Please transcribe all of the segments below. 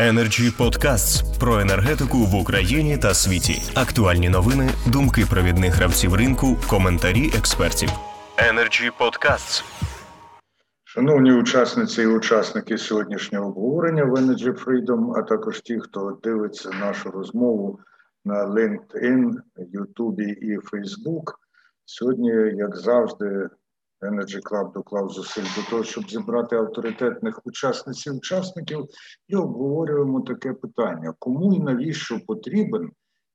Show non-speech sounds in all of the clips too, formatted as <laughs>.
Energy Podcasts про енергетику в Україні та світі. Актуальні новини, думки провідних гравців ринку, коментарі експертів. Energy Podcasts. Шановні учасниці і учасники сьогоднішнього обговорення в Energy Freedom, а також ті, хто дивиться нашу розмову на LinkedIn, YouTube і Facebook. Сьогодні, як завжди, Energy Club доклав зусиль до того, щоб зібрати авторитетних учасниць і учасників, і обговорюємо таке питання: кому і навіщо потрібен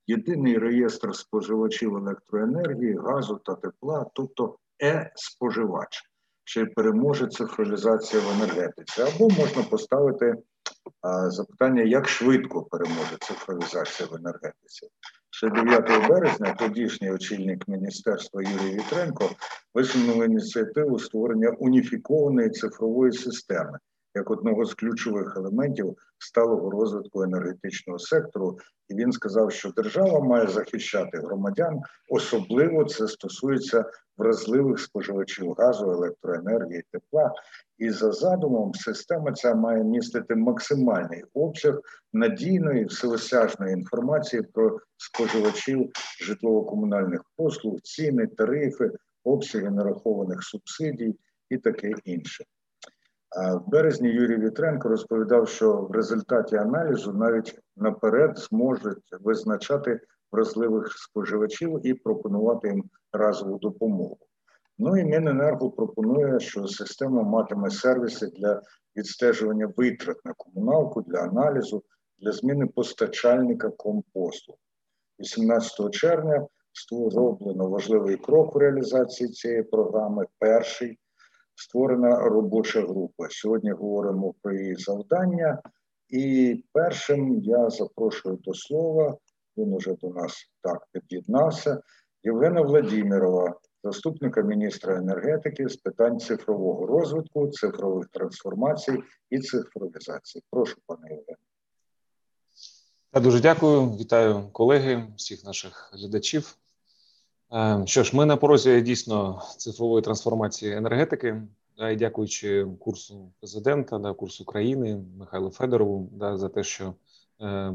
єдиний реєстр споживачів електроенергії, газу та тепла, тобто е-споживач, чи переможе цифровізація в енергетиці, або можна поставити а, запитання, як швидко переможе цифровізація в енергетиці. Ще 9 березня тодішній очільник міністерства Юрій Вітренко висунув ініціативу створення уніфікованої цифрової системи як одного з ключових елементів сталого розвитку енергетичного сектору. І він сказав, що держава має захищати громадян, особливо це стосується вразливих споживачів газу, електроенергії, тепла. І за задумом система ця має містити максимальний обсяг надійної всеосяжної інформації про споживачів житлово-комунальних послуг, ціни, тарифи, обсяги нарахованих субсидій і таке інше. В березні Юрій Вітренко розповідав, що в результаті аналізу навіть наперед зможуть визначати вразливих споживачів і пропонувати їм разову допомогу. Ну і Міненерго пропонує, що система матиме сервіси для відстежування витрат на комуналку, для аналізу, для зміни постачальника компосту. 18 червня зроблено важливий крок в реалізації цієї програми. Перший створена робоча група. Сьогодні говоримо про її завдання, і першим я запрошую до слова. Він уже до нас так під'єднався. Євгена Владимирова, заступника міністра енергетики з питань цифрового розвитку, цифрових трансформацій і цифровізації. Прошу, пане Євгене. Я дуже дякую. Вітаю колеги, всіх наших глядачів. Е, що ж, ми на порозі дійсно цифрової трансформації енергетики, да, і дякуючи курсу президента, да, курсу країни Михайлу Федорову, да, за те, що е,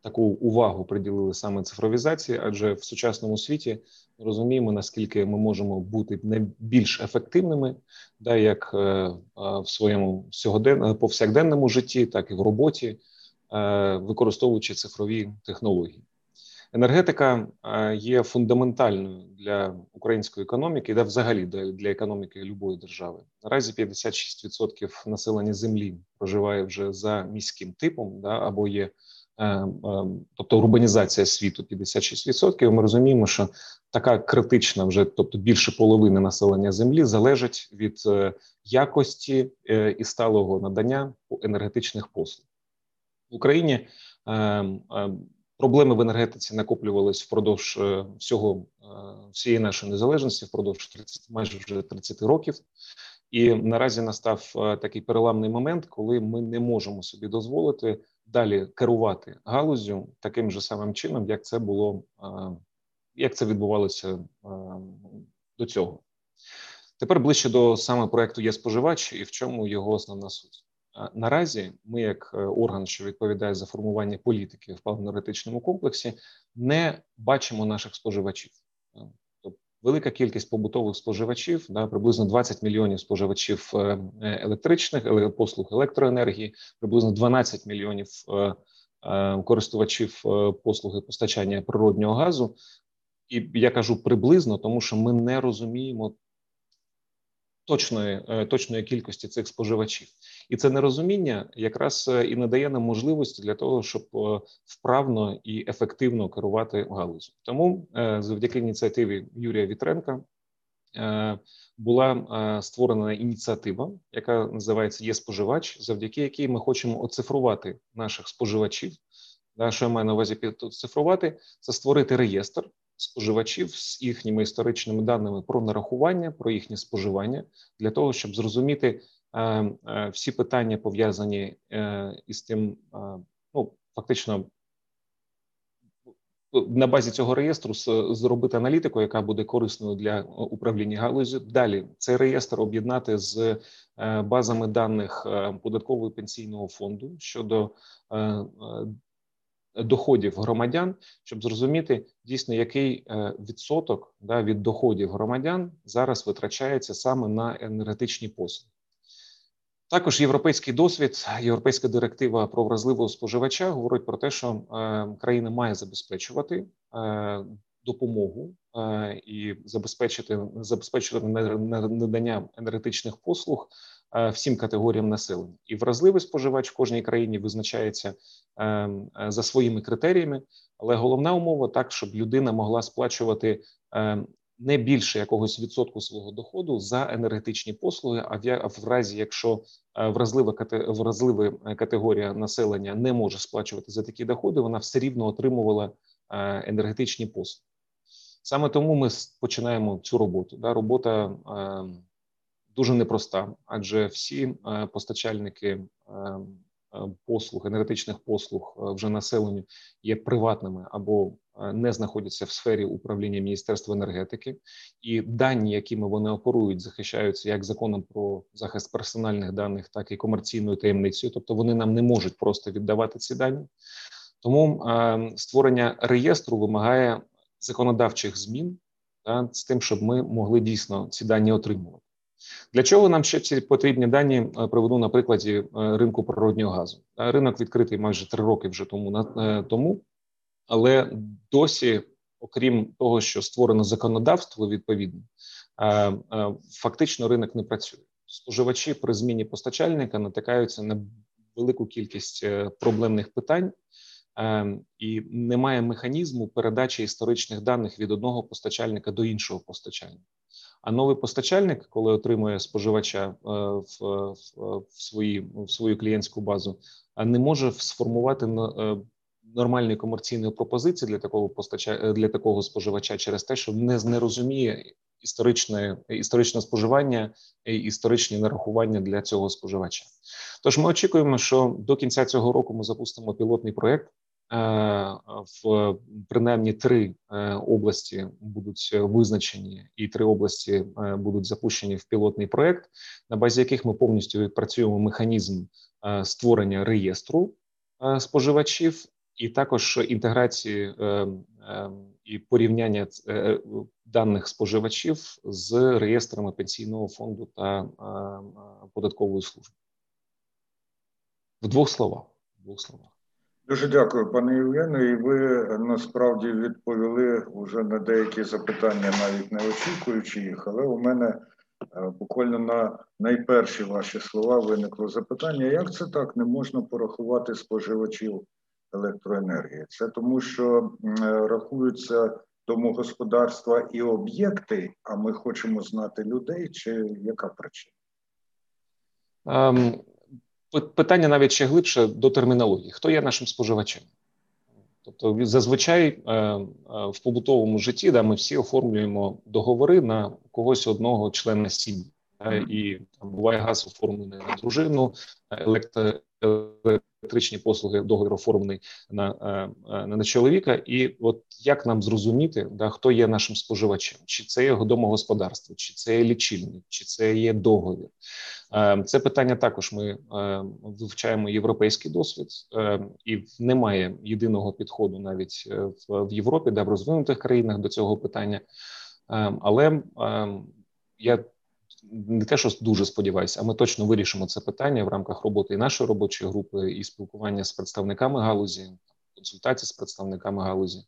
таку увагу приділили саме цифровізації, адже в сучасному світі ми розуміємо, наскільки ми можемо бути найбільш ефективними, да, як е, в своєму сьогоден... повсякденному житті, так і в роботі, е, використовуючи цифрові технології. Енергетика е, є фундаментальною для української економіки, да взагалі для економіки любої держави. Наразі 56% населення землі проживає вже за міським типом, да або є, е, е, тобто урбанізація світу 56%. Ми розуміємо, що така критична, вже тобто більше половини населення землі залежить від якості і сталого надання енергетичних послуг в Україні. Проблеми в енергетиці накоплювались впродовж е, всього е, всієї нашої незалежності, впродовж 30, майже вже 30 років. І наразі настав е, такий переламний момент, коли ми не можемо собі дозволити далі керувати галузю таким же самим чином, як це було як це відбувалося до цього. Тепер ближче до саме проекту є споживач і в чому його основна суть. Наразі ми, як е, орган, що відповідає за формування політики в паливно-енергетичному комплексі, не бачимо наших споживачів. Тобто велика кількість побутових споживачів, да, приблизно 20 мільйонів споживачів е, електричних послуг електроенергії, приблизно 12 мільйонів е, користувачів послуги постачання природнього газу. І я кажу приблизно, тому що ми не розуміємо точної е, точної кількості цих споживачів, і це нерозуміння якраз е, і надає нам можливості для того, щоб е, вправно і ефективно керувати галузю. Тому завдяки ініціативі Юрія Вітренка. Була створена ініціатива, яка називається є споживач, завдяки якій ми хочемо оцифрувати наших споживачів. Що я маю на увазі підцифрувати, це створити реєстр споживачів з їхніми історичними даними про нарахування, про їхнє споживання для того, щоб зрозуміти е, е, всі питання пов'язані е, із тим, ну фактично на базі цього реєстру зробити аналітику, яка буде корисною для управління галузю. Далі цей реєстр об'єднати з базами даних податкового пенсійного фонду щодо доходів громадян, щоб зрозуміти дійсно, який відсоток да, від доходів громадян зараз витрачається саме на енергетичні послуги. Також європейський досвід, європейська директива про вразливого споживача говорить про те, що е, країна має забезпечувати е, допомогу е, і забезпечити забезпечувати надання енергетичних послуг е, всім категоріям населення. І вразливий споживач в кожній країні визначається е, е, за своїми критеріями, але головна умова так, щоб людина могла сплачувати е, не більше якогось відсотку свого доходу за енергетичні послуги. А в разі, якщо е, вразлива вразлива категорія населення не може сплачувати за такі доходи, вона все рівно отримувала е, енергетичні послуги. Саме тому ми починаємо цю роботу. Да, Робота е, дуже непроста, адже всі постачальники послуг, енергетичних послуг вже населенню є приватними або Е, не знаходяться в сфері управління Міністерства енергетики, і дані, якими вони оперують, захищаються як законом про захист персональних даних, так і комерційною таємницею. Тобто вони нам не можуть просто віддавати ці дані. Тому е, створення реєстру вимагає законодавчих змін та, з тим, щоб ми могли дійсно ці дані отримувати. Для чого нам ще ці потрібні дані е, приведу на прикладі ринку природнього газу? Ринок відкритий майже три роки вже тому тому але досі, окрім того, що створено законодавство відповідно, е, е, фактично ринок не працює. Споживачі при зміні постачальника натикаються на велику кількість е, проблемних питань. І немає механізму передачі історичних даних від одного постачальника до іншого постачальника. А новий постачальник, коли отримує споживача в в, в, свої, в свою клієнтську базу, не може сформувати нормальної комерційної пропозиції для такого постача е, для такого споживача через те, що не, не розуміє історичне історичне споживання і історичні нарахування для цього споживача. Тож ми очікуємо, що до кінця цього року ми запустимо пілотний проєкт. Е, в принаймні три е, області будуть визначені, і три області будуть запущені в пілотний проект, на базі яких ми повністю відпрацюємо механізм створення реєстру споживачів і також інтеграції е, е, і порівняння е, даних споживачів з реєстрами пенсійного фонду та податкової служби. В двох словах. В двох словах. Дуже дякую, пане Євгену. І ви насправді відповіли вже на деякі запитання, навіть не очікуючи їх. Але у мене буквально на найперші ваші слова виникло запитання: як це так не можна порахувати споживачів електроенергії. Це тому, що рахуються домогосподарства і об'єкти, а ми хочемо знати людей, чи яка причина? Um, питання навіть ще глибше до термінології. Хто є нашим споживачем? Тобто, зазвичай е, е, в побутовому житті да, ми всі оформлюємо договори на когось одного члена сім'ї. І там буває газ оформлений на дружину, електро електричні послуги договір оформлений на е, е, на чоловіка, і от як нам зрозуміти, да хто є нашим споживачем, чи це його домогосподарство, чи це є лічильник, чи це є договір. Е, це питання також ми вивчаємо європейський досвід, і немає єдиного підходу навіть в Європі, де в розвинутих країнах до цього питання. Але я не те, що дуже сподіваюся, а ми точно вирішимо це питання в рамках роботи і нашої робочої групи, і спілкування з представниками галузі, консультації з представниками галузі.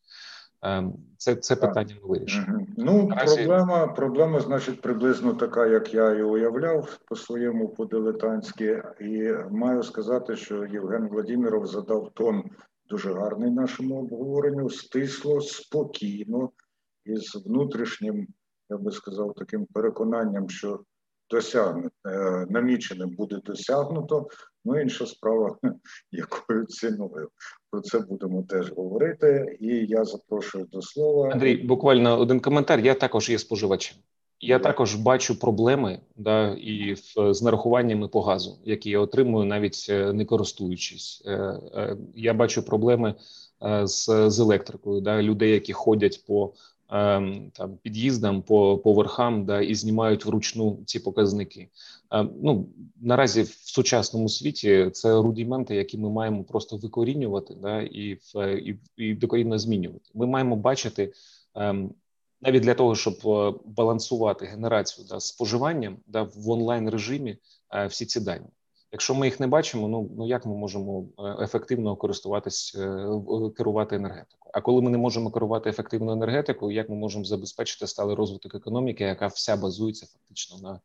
Ем, це це питання ми вирішимо. Ну Наразі... проблема, проблема, значить, приблизно така, як я і уявляв по своєму по-дилетантськи. І маю сказати, що Євген Владимиров задав тон дуже гарний нашому обговоренню, стисло, спокійно і з внутрішнім я би сказав, таким переконанням, що досягне е, намічене буде досягнуто. Ну інша справа, <laughs> якою ціною про це будемо теж говорити. І я запрошую до слова. Андрій. Буквально один коментар. Я також є споживачем. Я також бачу проблеми да, і з нарахуваннями по газу, які я отримую, навіть е, не користуючись. Е, е, я бачу проблеми з з електрикою, да, людей, які ходять по там під'їздам, по поверхам, да, і знімають вручну ці показники. Ну наразі в сучасному світі це рудименти, які ми маємо просто викорінювати, да, і і, і докорінно змінювати. Ми маємо бачити. Ем, навіть для того, щоб е, балансувати генерацію да, споживанням да, в онлайн режимі е, всі ці дані. Якщо ми їх не бачимо, ну ну як ми можемо е, ефективно користуватись керувати енергетикою? А коли ми не можемо керувати ефективно енергетикою, як ми можемо забезпечити сталий розвиток економіки, яка вся базується фактично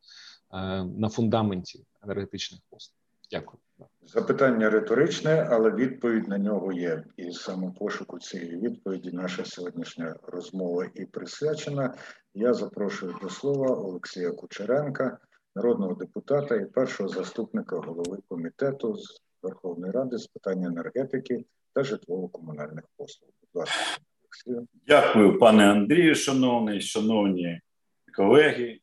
на, на фундаменті енергетичних послуг? Дякую. Запитання риторичне, але відповідь на нього є. І саме пошуку цієї відповіді наша сьогоднішня розмова і присвячена. Я запрошую до слова Олексія Кучеренка, народного депутата і першого заступника голови комітету з Верховної Ради з питань енергетики та житлово-комунальних послуг. Будь ласка. Дякую, пане Андрію, шановний, шановні колеги.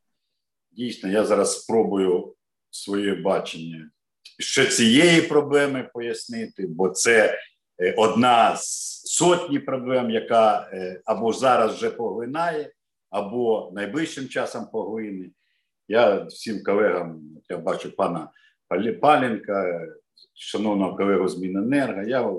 Дійсно, я зараз спробую своє бачення ще цієї проблеми пояснити, бо це е, одна з сотні проблем, яка е, або зараз вже поглинає, або найближчим часом поглине. Я всім колегам, я бачу пана Паленка, шановного колегу з Міненерго, я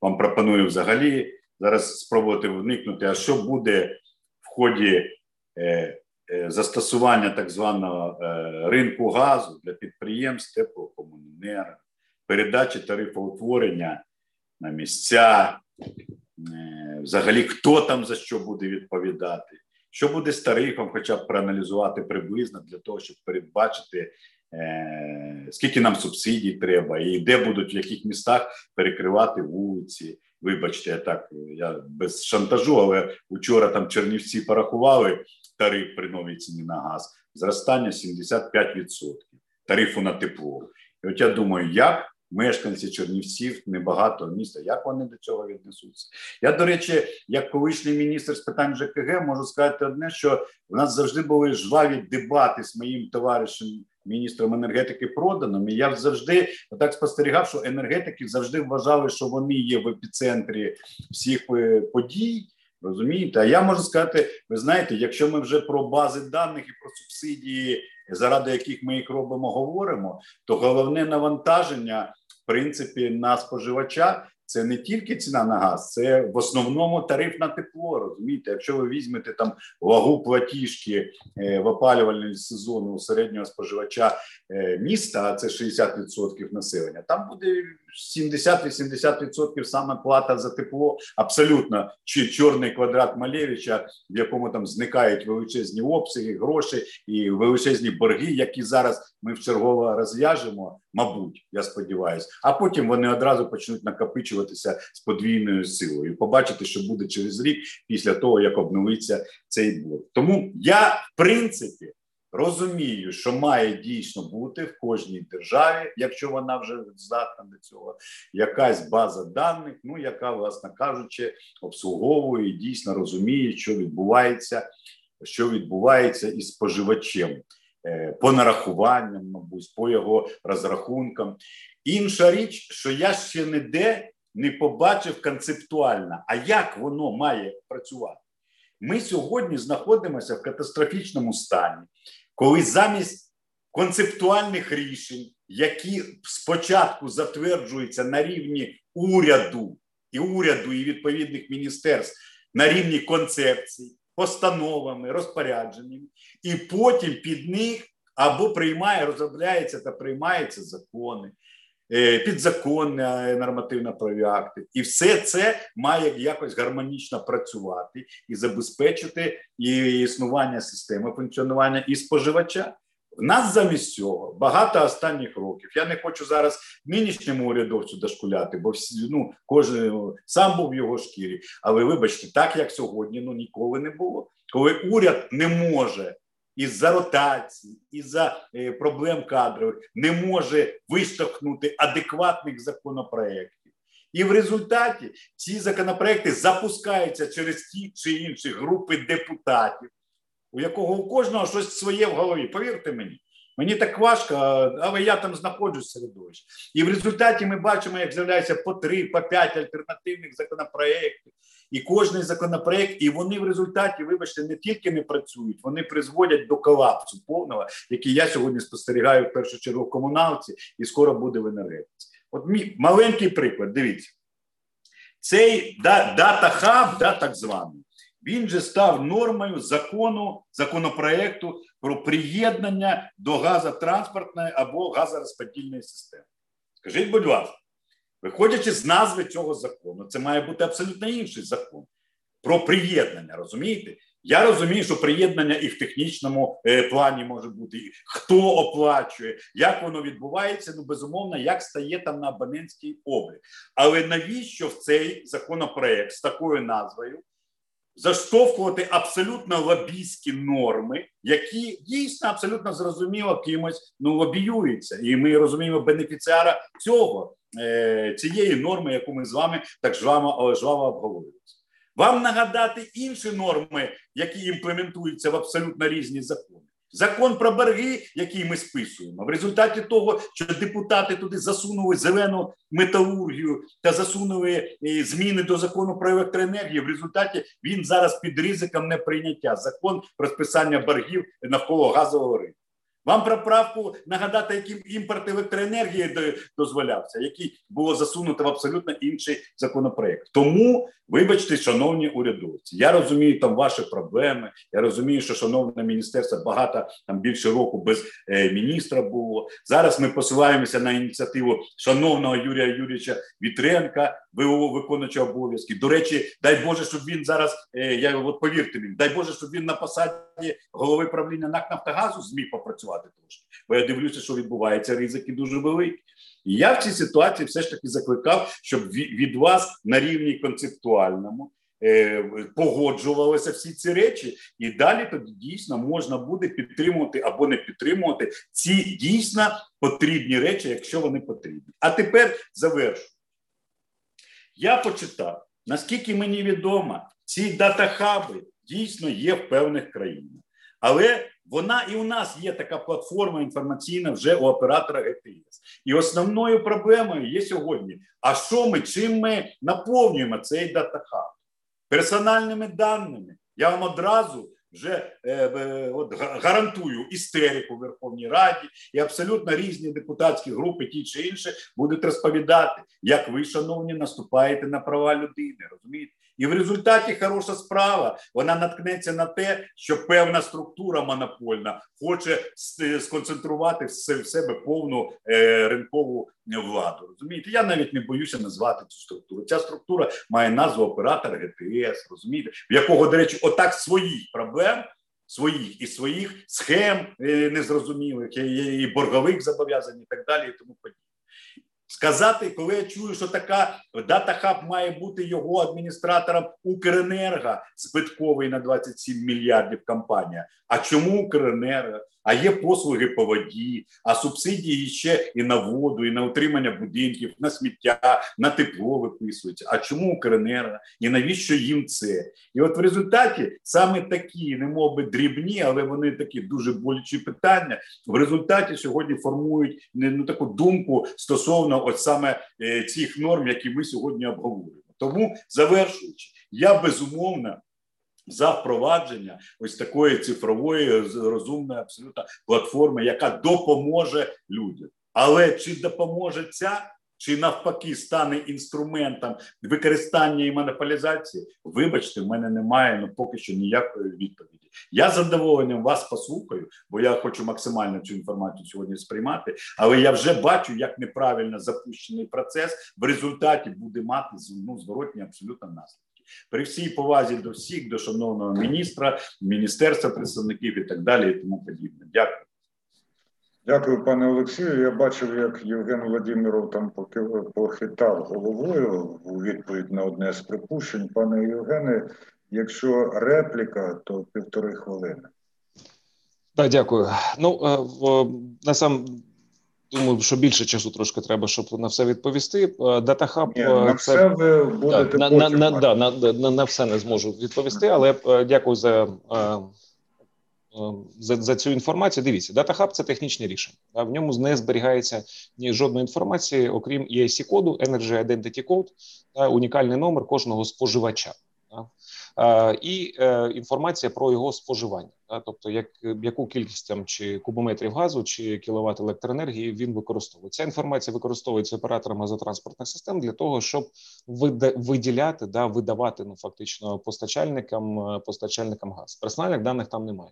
вам пропоную взагалі зараз спробувати вникнути, а що буде в ході е, Е, застосування так званого е, ринку газу для підприємств теплокомуненерго, передачі тарифоутворення на місця, взагалі хто там за що буде відповідати, що буде з тарифом, хоча б проаналізувати приблизно для того, щоб передбачити. Скільки нам субсидій треба, і де будуть в яких містах перекривати вулиці? Вибачте, я так я без шантажу, але вчора там Чернівці порахували тариф при новій ціні на газ, зростання 75% тарифу на тепло. І от я думаю, як мешканці Чернівців, небагато міста, як вони до цього віднесуться? Я, до речі, як колишній міністр з питань ЖКГ, можу сказати одне, що в нас завжди були жваві дебати з моїм товаришем. Міністром енергетики проданом, і я завжди так спостерігав, що енергетики завжди вважали, що вони є в епіцентрі всіх е, подій, Розумієте? А я можу сказати, ви знаєте, якщо ми вже про бази даних і про субсидії, заради яких ми їх робимо, говоримо, то головне навантаження принципі на споживача це не тільки ціна на газ, це в основному тариф на тепло. Розумієте, якщо ви візьмете там вагу платіжки е, в опалювальний сезон у середнього споживача е, міста, а це 60% населення, там буде 70-80% саме плата за тепло, абсолютно чи чорний квадрат Малевича, в якому там зникають величезні обсяги, гроші і величезні борги, які зараз ми вчергово розв'яжемо, мабуть, я сподіваюся, а потім вони одразу почнуть накопичуватися з подвійною силою. Побачити, що буде через рік після того, як обновиться цей борг. Тому я в принципі розумію, що має дійсно бути в кожній державі, якщо вона вже здатна до цього, якась база даних, ну яка, власне кажучи, обслуговує і дійсно розуміє, що відбувається, що відбувається із споживачем. Е, по нарахуванням, мабуть, по його розрахункам. Інша річ, що я ще ніде не побачив концептуально, а як воно має працювати. Ми сьогодні знаходимося в катастрофічному стані, коли замість концептуальних рішень, які спочатку затверджуються на рівні уряду і уряду і відповідних міністерств на рівні концепцій, постановами, розпорядженнями, і потім під них або приймає, розробляється та приймаються закони, е, підзаконні нормативно-праві акти, і все це має якось гармонічно працювати і забезпечити і існування системи функціонування і споживача. Нас замість цього багато останніх років. Я не хочу зараз нинішньому урядовцю дошкуляти, бо ну кожен сам був в його шкірі. Але вибачте, так як сьогодні, ну ніколи не було. Коли уряд не може із-за ротації, із-за е, проблем кадрових не може виштовхнути адекватних законопроєктів. І в результаті ці законопроекти запускаються через ті чи інші групи депутатів у якого у кожного щось своє в голові. Повірте мені. Мені так важко, але я там знаходжусь середовищі. І в результаті ми бачимо, як з'являється по три, по п'ять альтернативних законопроєктів. І кожний законопроєкт, і вони в результаті, вибачте, не тільки не працюють, вони призводять до колапсу повного, який я сьогодні спостерігаю в першу чергу в комуналці, і скоро буде в енергетиці. От мій маленький приклад, дивіться. Цей дата хаб, да, так званий, він же став нормою закону законопроекту про приєднання до газотранспортної або газорозподільної системи. Скажіть, будь ласка, виходячи з назви цього закону, це має бути абсолютно інший закон про приєднання. Розумієте? Я розумію, що приєднання і в технічному е, плані може бути хто оплачує, як воно відбувається. Ну безумовно, як стає там на абонентський облік. Але навіщо в цей законопроект з такою назвою заштовхувати абсолютно лобійські норми, які дійсно абсолютно зрозуміло кимось ну лобіюються, і ми розуміємо бенефіціара цього е, цієї норми, яку ми з вами так жваво, жваво обговорюємо. Вам нагадати інші норми, які імплементуються в абсолютно різні закони. Закон про борги, який ми списуємо, в результаті того, що депутати туди засунули зелену металургію та засунули е, зміни до закону про електроенергію. В результаті він зараз під ризиком неприйняття закон про списання боргів навколо газового ринку. Вам про правку нагадати, яким імпорт електроенергії дозволявся, який було засунуто в абсолютно інший законопроект. Тому, вибачте, шановні урядовці, я розумію там ваші проблеми. Я розумію, що шановне міністерство багато там більше року без е, міністра було. Зараз ми посилаємося на ініціативу шановного Юрія Юрійовича Вітренка, ВО виконуючого обов'язки. До речі, дай Боже, щоб він зараз. Е, я от повірте мені, дай Боже, щоб він на посаді голови правління НАК Нафтогазу зміг попрацювати трошки. Бо я дивлюся, що відбувається ризики дуже великі. І я в цій ситуації все ж таки закликав, щоб від вас на рівні концептуальному е, погоджувалися всі ці речі, і далі тоді дійсно можна буде підтримувати або не підтримувати ці дійсно потрібні речі, якщо вони потрібні. А тепер завершу. Я почитав, наскільки мені відомо, ці датахаби дійсно є в певних країнах. Але вона і у нас є така платформа інформаційна вже у оператора ГТС. І основною проблемою є сьогодні: а що ми чим ми наповнюємо цей датахаб? Персональними даними. Я вам одразу вже е, е, от, гарантую істерику в Верховній Раді, і абсолютно різні депутатські групи, ті чи інші, будуть розповідати, як ви, шановні, наступаєте на права людини. Розумієте? І в результаті хороша справа вона наткнеться на те, що певна структура монопольна хоче сконцентрувати в себе повну е, ринкову владу. Розумієте, я навіть не боюся назвати цю структуру. Ця структура має назву оператор ГТС, розумієте, в якого, до речі, отак своїх проблем. Своїх і своїх схем е, незрозумілих, і боргових зобов'язань, і так далі, і тому подібне. Сказати, коли я чую, що така дата-хаб має бути його адміністратором Укренерго збитковий на 27 мільярдів компанія. А чому Укренерго? А є послуги по воді, а субсидії ще і на воду, і на утримання будинків, на сміття, на тепло виписуються. А чому Укренерго? І навіщо їм це? І от в результаті саме такі, не мов би дрібні, але вони такі дуже болючі питання. В результаті сьогодні формують ну, таку думку стосовно от саме е, цих норм, які ми сьогодні обговорюємо. Тому завершуючи, я безумовно за впровадження ось такої цифрової розумної абсолютно платформи, яка допоможе людям. Але чи допоможе ця, чи навпаки стане інструментом використання і монополізації? Вибачте, в мене немає ну поки що ніякої відповіді. Я задоволенням вас послухаю, бо я хочу максимально цю інформацію сьогодні сприймати. Але я вже бачу, як неправильно запущений процес в результаті буде мати ну, зворотні абсолютно наслідки. При всій повазі до всіх, до шановного міністра, міністерства представників і так далі, і тому подібне. Дякую. Дякую, пане Олексію. Я бачив, як Євген Владимиров там похитав головою у відповідь на одне з припущень. Пане Євгене, якщо репліка, то півтори хвилини. Так, дякую. Ну е, на сам Думаю, що більше часу трошки треба, щоб на все відповісти. Датахаб Ні, на це все ви будете на, на, на, да, на, на, на все не зможу відповісти, але дякую за за за цю інформацію. Дивіться, DataHub – це технічне рішення. В ньому не зберігається ні жодної інформації, окрім EIC коду, Energy Identity Code та унікальний номер кожного споживача. І е, інформація про його споживання, тобто як яку кількість там чи кубометрів газу чи кіловат електроенергії він використовує. Ця інформація використовується операторами газотранспортних систем для того, щоб виділяти да видавати ну фактично постачальникам е, постачальникам газ. Персональних даних там немає.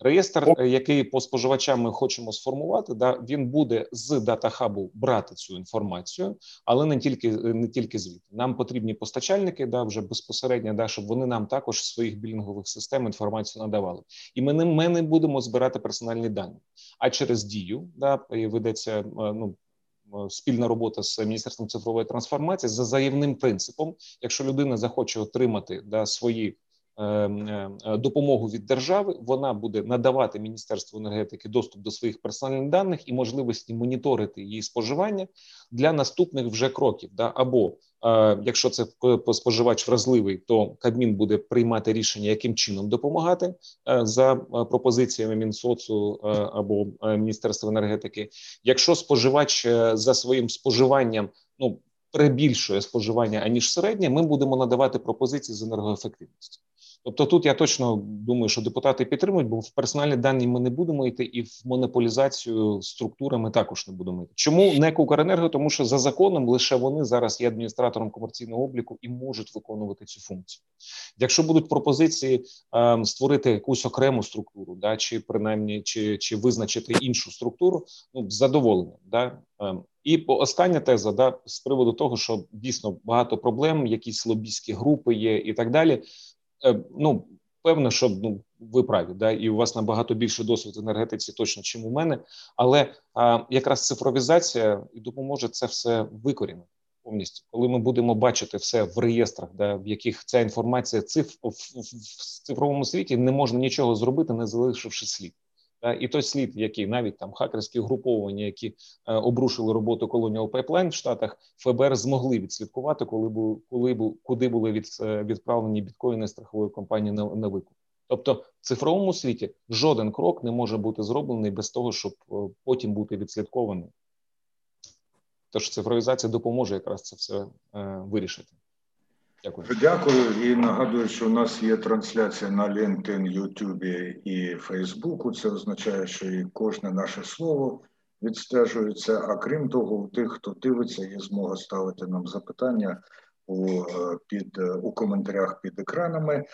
Реєстр, е, який по споживачам ми хочемо сформувати, да він буде з датахабу брати цю інформацію, але не тільки не тільки звідти. Нам потрібні постачальники, да вже безпосередньо, да щоб вони нам також своїх білінгових систем інформацію надавали, і ми не ми не будемо збирати персональні дані. А через дію да ведеться е, ну. Спільна робота з міністерством цифрової трансформації за заявним принципом. Якщо людина захоче отримати да свої е, допомогу від держави. Вона буде надавати міністерству енергетики доступ до своїх персональних даних і можливості моніторити її споживання для наступних вже кроків. Да або е, якщо це споживач вразливий, то Кабмін буде приймати рішення, яким чином допомагати е, за пропозиціями Мінсоцу або Міністерства енергетики. Якщо споживач за своїм споживанням, ну перебільшує споживання аніж середнє, ми будемо надавати пропозиції з енергоефективності. Тобто, тут я точно думаю, що депутати підтримують, бо в персональні дані ми не будемо йти, і в монополізацію структури ми також не будемо йти. Чому не Укренерго? Тому що за законом лише вони зараз є адміністратором комерційного обліку і можуть виконувати цю функцію. Якщо будуть пропозиції е, створити якусь окрему структуру, да чи принаймні чи чи визначити іншу структуру, ну задоволенням, да. Е, і остання теза да з приводу того, що дійсно багато проблем, якісь лобійські групи є, і так далі. Е, ну певно, що ну ви праві, да, і у вас набагато більше досвід в енергетиці, точно чим у мене. Але а, якраз цифровізація і допоможе це все викорінити повністю, коли ми будемо бачити все в реєстрах, да, в яких ця інформація циф в, в, в цифровому світі не можна нічого зробити, не залишивши слід. І той слід, який навіть там хакерські угруповання, які е, обрушили роботу Colonial Pipeline в Штатах, ФБР змогли відслідкувати, коли бу, коли бу, куди були від, е, відправлені біткоїни страхової компанії на, на викуп. Тобто в цифровому світі жоден крок не може бути зроблений без того, щоб е, потім бути відслідкованим. Тож цифровізація допоможе якраз це все е, вирішити. Дякую. Дякую і нагадую, що у нас є трансляція на LinkedIn, YouTube і Facebook. Це означає, що і кожне наше слово відстежується. А крім того, у тих, хто дивиться, є змога ставити нам запитання у е, під у коментарях під екранами.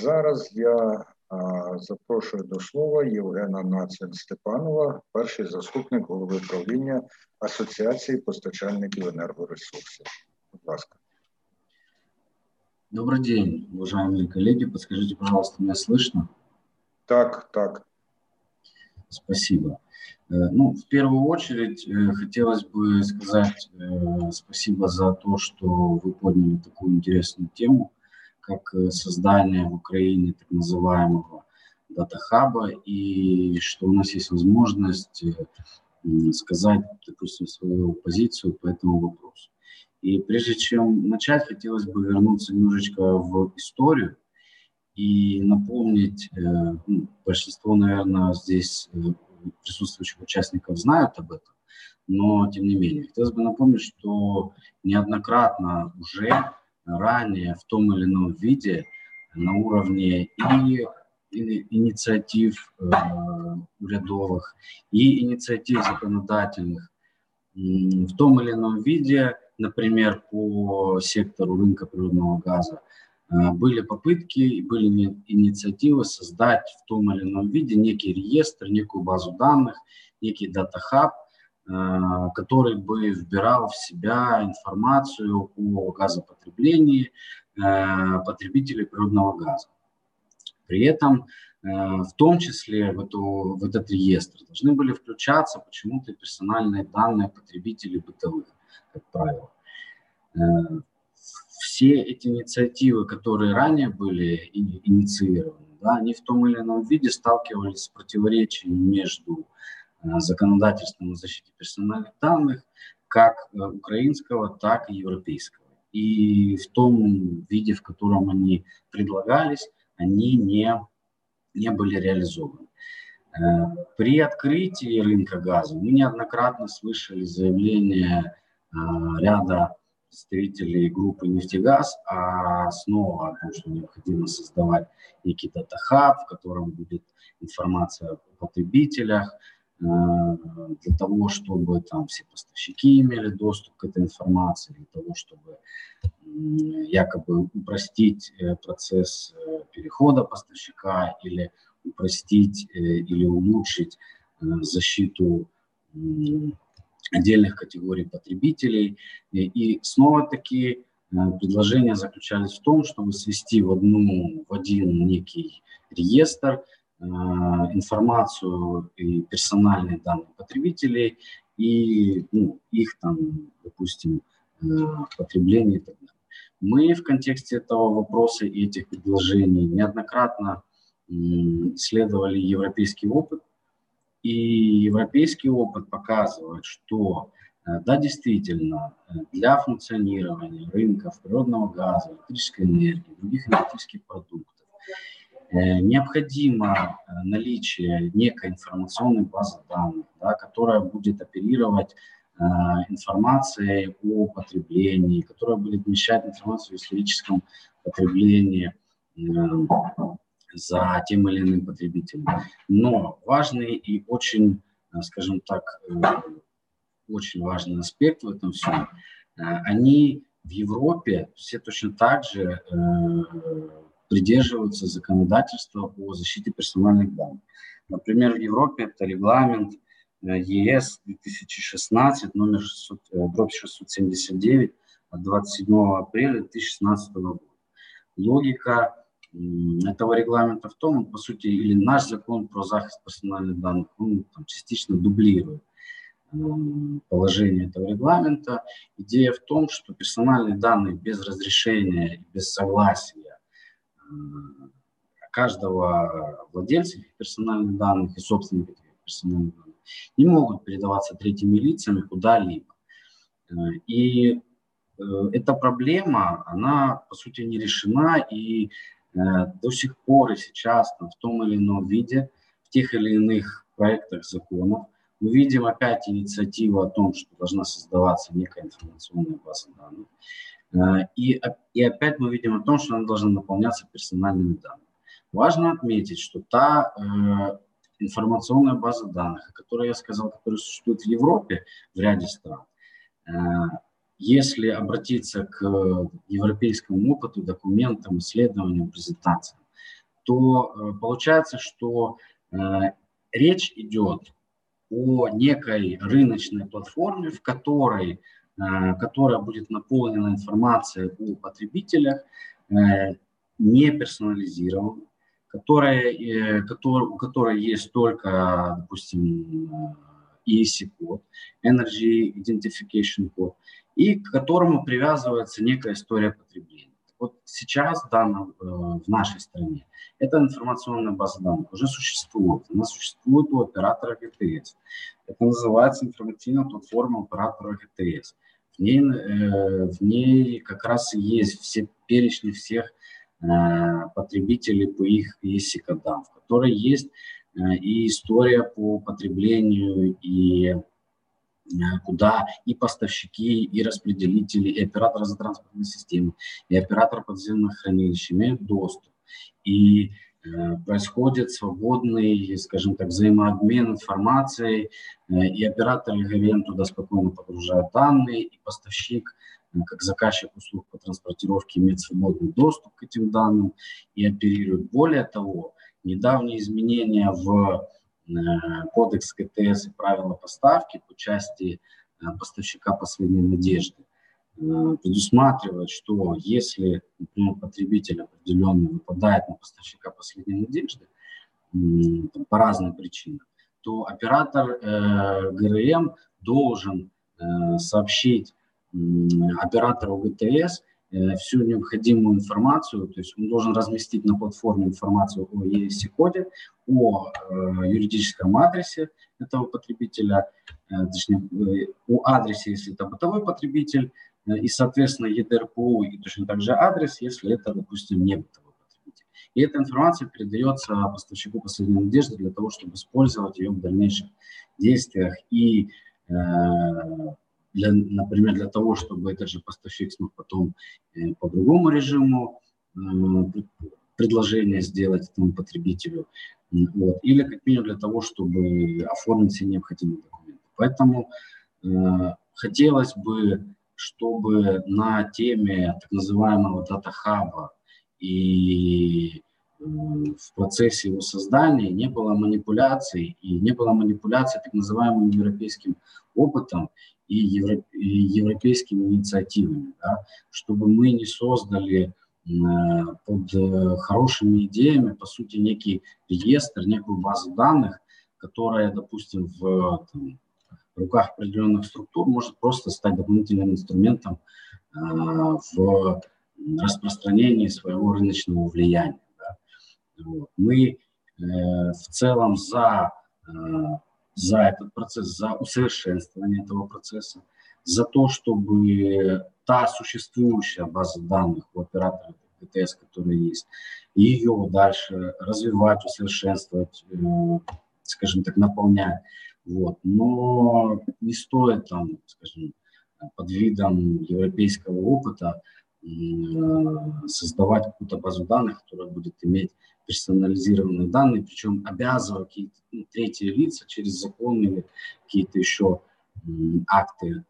Зараз я а, запрошую до слова Євгена Нацин Степанова, перший заступник голови правління Асоціації постачальників енергоресурсів. Будь ласка. Добрый день, уважаемые коллеги. Подскажите, пожалуйста, меня слышно? Так, так. Спасибо. Э, ну, в первую очередь э, хотелось бы сказать э, спасибо за то, что вы подняли такую интересную тему, как создание в Украине так называемого дата-хаба, и что у нас есть возможность сказать, допустим, свою позицию по этому вопросу. И прежде чем начать, хотелось бы вернуться немножечко в историю и напомнить, э, ну, большинство, наверное, здесь э, присутствующих участников знают об этом, но тем не менее, хотелось бы напомнить, что неоднократно уже ранее в том или ином виде на уровне и инициатив э, урядовых и инициатив законодательных в том или ином виде например, по сектору рынка природного газа, э, были попытки, были инициативы создать в том или ином виде некий реестр, некую базу данных, некий дата-хаб, э, который бы вбирал в себя информацию о газопотреблении э, потребителей природного газа. При этом в том числе в, эту, в этот реестр должны были включаться почему-то персональные данные потребителей бытовых как правило. Э, все эти инициативы, которые ранее были инициированы, да, они в том или ином виде сталкивались с противоречием между э, законодательством о защите персональных данных, как э, украинского, так и европейского. И в том виде, в котором они предлагались, они не, не были реализованы. При открытии рынка газа мы неоднократно слышали заявления ряда представителей группы «Нефтегаз», а снова о том, что необходимо создавать некий дата-хаб, в котором будет информация о потребителях, э, для того, чтобы там все поставщики имели доступ к этой информации, для того, чтобы якобы упростить э, процесс э, перехода поставщика или упростить или улучшить защиту отдельных категорий потребителей. И снова-таки э, предложения заключались в том, чтобы свести в, одну, в один некий реестр э, информацию и персональные данные потребителей и ну, их там, допустим, э, потребление и так далее. Мы в контексте этого вопроса и этих предложений неоднократно исследовали европейский опыт и европейский опыт показывает, что э, да, действительно, э, для функционирования рынков природного газа, электрической энергии, других энергетических продуктов э, необходимо наличие некой информационной базы данных, да, которая будет оперировать информацией о потреблении, которая будет вмещать информацию о историческом потреблении за тем или иным потребителем. Но важный и очень, э, скажем так, э, очень важный аспект в этом всем, э, они в Европе все точно так же придерживаются законодательства о защите персональных данных. Например, в Европе это регламент ЕС 2016, номер 600, 679 от 27 апреля 2016 года. Логика этого регламента в том, по сути, или наш закон про захист персональных данных, он там, частично дублирует положение этого регламента. Идея в том, что персональные данные без разрешения, без согласия каждого владельца персональных данных и собственника персональных данных не могут передаваться третьими лицами куда-либо. Э, и э, эта проблема, она, по сути, не решена, и Э, до сих пор и сейчас в том или ином виде, в тех или иных проектах законов, мы видим опять инициативу о том, что должна создаваться некая информационная база данных. Э, и, и опять мы видим о том, что она должна наполняться персональными данными. Важно отметить, что та э, информационная база данных, о которой я сказал, которая существует в Европе в ряде стран, э, если обратиться к европейскому опыту, документам, исследованиям, презентациям, то э, получается, что э, речь идет о некой рыночной платформе, в которой, э, которая будет наполнена информацией о потребителях, не персонализирована, которая, у которой есть только, допустим, ESC-код, Energy Identification код, и к которому привязывается некая история потребления. Вот сейчас в, данном, э, в нашей стране эта информационная база данных уже существует. Она существует у оператора ГТС. Это называется информационная платформа оператора ГТС. В ней, э, в ней как раз и есть все перечни всех э, потребителей по их ESI-кодам, в которой есть и история по потреблению, и куда и поставщики, и распределители, и операторы транспортной системы, и оператор подземных хранилищ имеют доступ. И э, происходит свободный, скажем так, взаимообмен информацией, э, и оператор ГВМ туда спокойно погружает данные, и поставщик, как заказчик услуг по транспортировке, имеет свободный доступ к этим данным и оперирует. Более того, недавние изменения в Э, кодекс КТС и правила поставки по части э, поставщика последней надежды. Э, предусматривает, что если, например, потребитель определенный выпадает на поставщика последней надежды там, по разным причинам, то оператор э, ГРМ должен э, сообщить э, оператору ГТС Э, всю необходимую информацию, то есть он должен разместить на платформе информацию о ESC-коде, о э, юридическом адресе этого потребителя, э, точнее, э, о адресе, если это бытовой потребитель, э, и, соответственно, ЕДРПУ, и точно так же адрес, если это, допустим, не бытовой потребитель. И эта информация передается поставщику последней надежды для того, чтобы использовать ее в дальнейших действиях и для, например, для того, чтобы этот же поставщик смог потом по другому режиму предложение сделать этому потребителю, вот, или как минимум для того, чтобы оформить все необходимые документы. Поэтому э, хотелось бы, чтобы на теме так называемого дата-хаба и э, в процессе его создания не было манипуляций и не было манипуляций так называемым европейским опытом и, евро, и европейскими инициативами, да, чтобы мы не создали Э, под э, хорошими идеями, по сути, некий реестр, некую базу данных, которая, допустим, в, там, руках определенных структур может просто стать дополнительным инструментом э, в распространении своего рыночного влияния. Да. Вот. Мы э, в целом за, э, за этот процесс, за усовершенствование этого процесса, за то, чтобы та существующая база данных у оператора ГТС, которая есть, ее дальше развивать, усовершенствовать, э, скажем так, наполнять. Вот. Но не стоит там, скажем, под видом европейского опыта э, создавать какую-то базу данных, которая будет иметь персонализированные данные, причем обязывать какие-то ну, третьи лица через закон или какие-то еще акты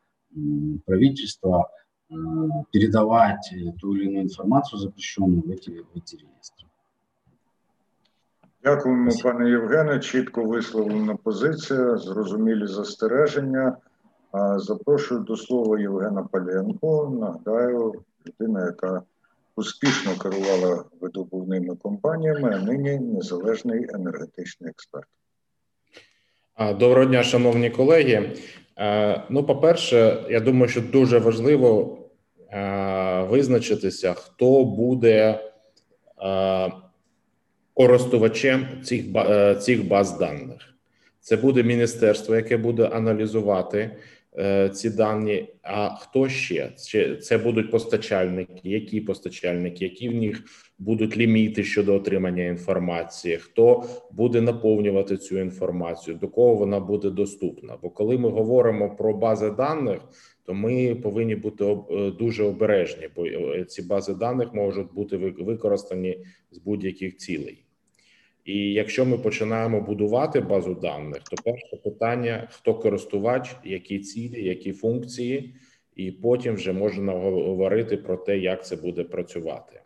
правительства Э, передавать ту или иную інформацію запрещену в эти, в эти реєстри. Дякуємо, пане Євгене. Чітко висловлена позиція, зрозумілі застереження. Запрошую до слова Євгена Паленко. Нагадаю, людина, яка успішно керувала видобувними компаніями, а нині незалежний енергетичний експерт. Доброго дня, шановні колеги. Е, ну, по-перше, я думаю, що дуже важливо е, визначитися, хто буде е, користувачем цих цих баз даних. Це буде міністерство, яке буде аналізувати ці дані. А хто ще? Це будуть постачальники, які постачальники, які в них будуть ліміти щодо отримання інформації, хто буде наповнювати цю інформацію, до кого вона буде доступна. Бо коли ми говоримо про бази даних, то ми повинні бути е, дуже обережні, бо е, ці бази даних можуть бути використані з будь-яких цілей. І якщо ми починаємо будувати базу даних, то перше питання: хто користувач, які цілі, які функції, і потім вже можна говорити про те, як це буде працювати.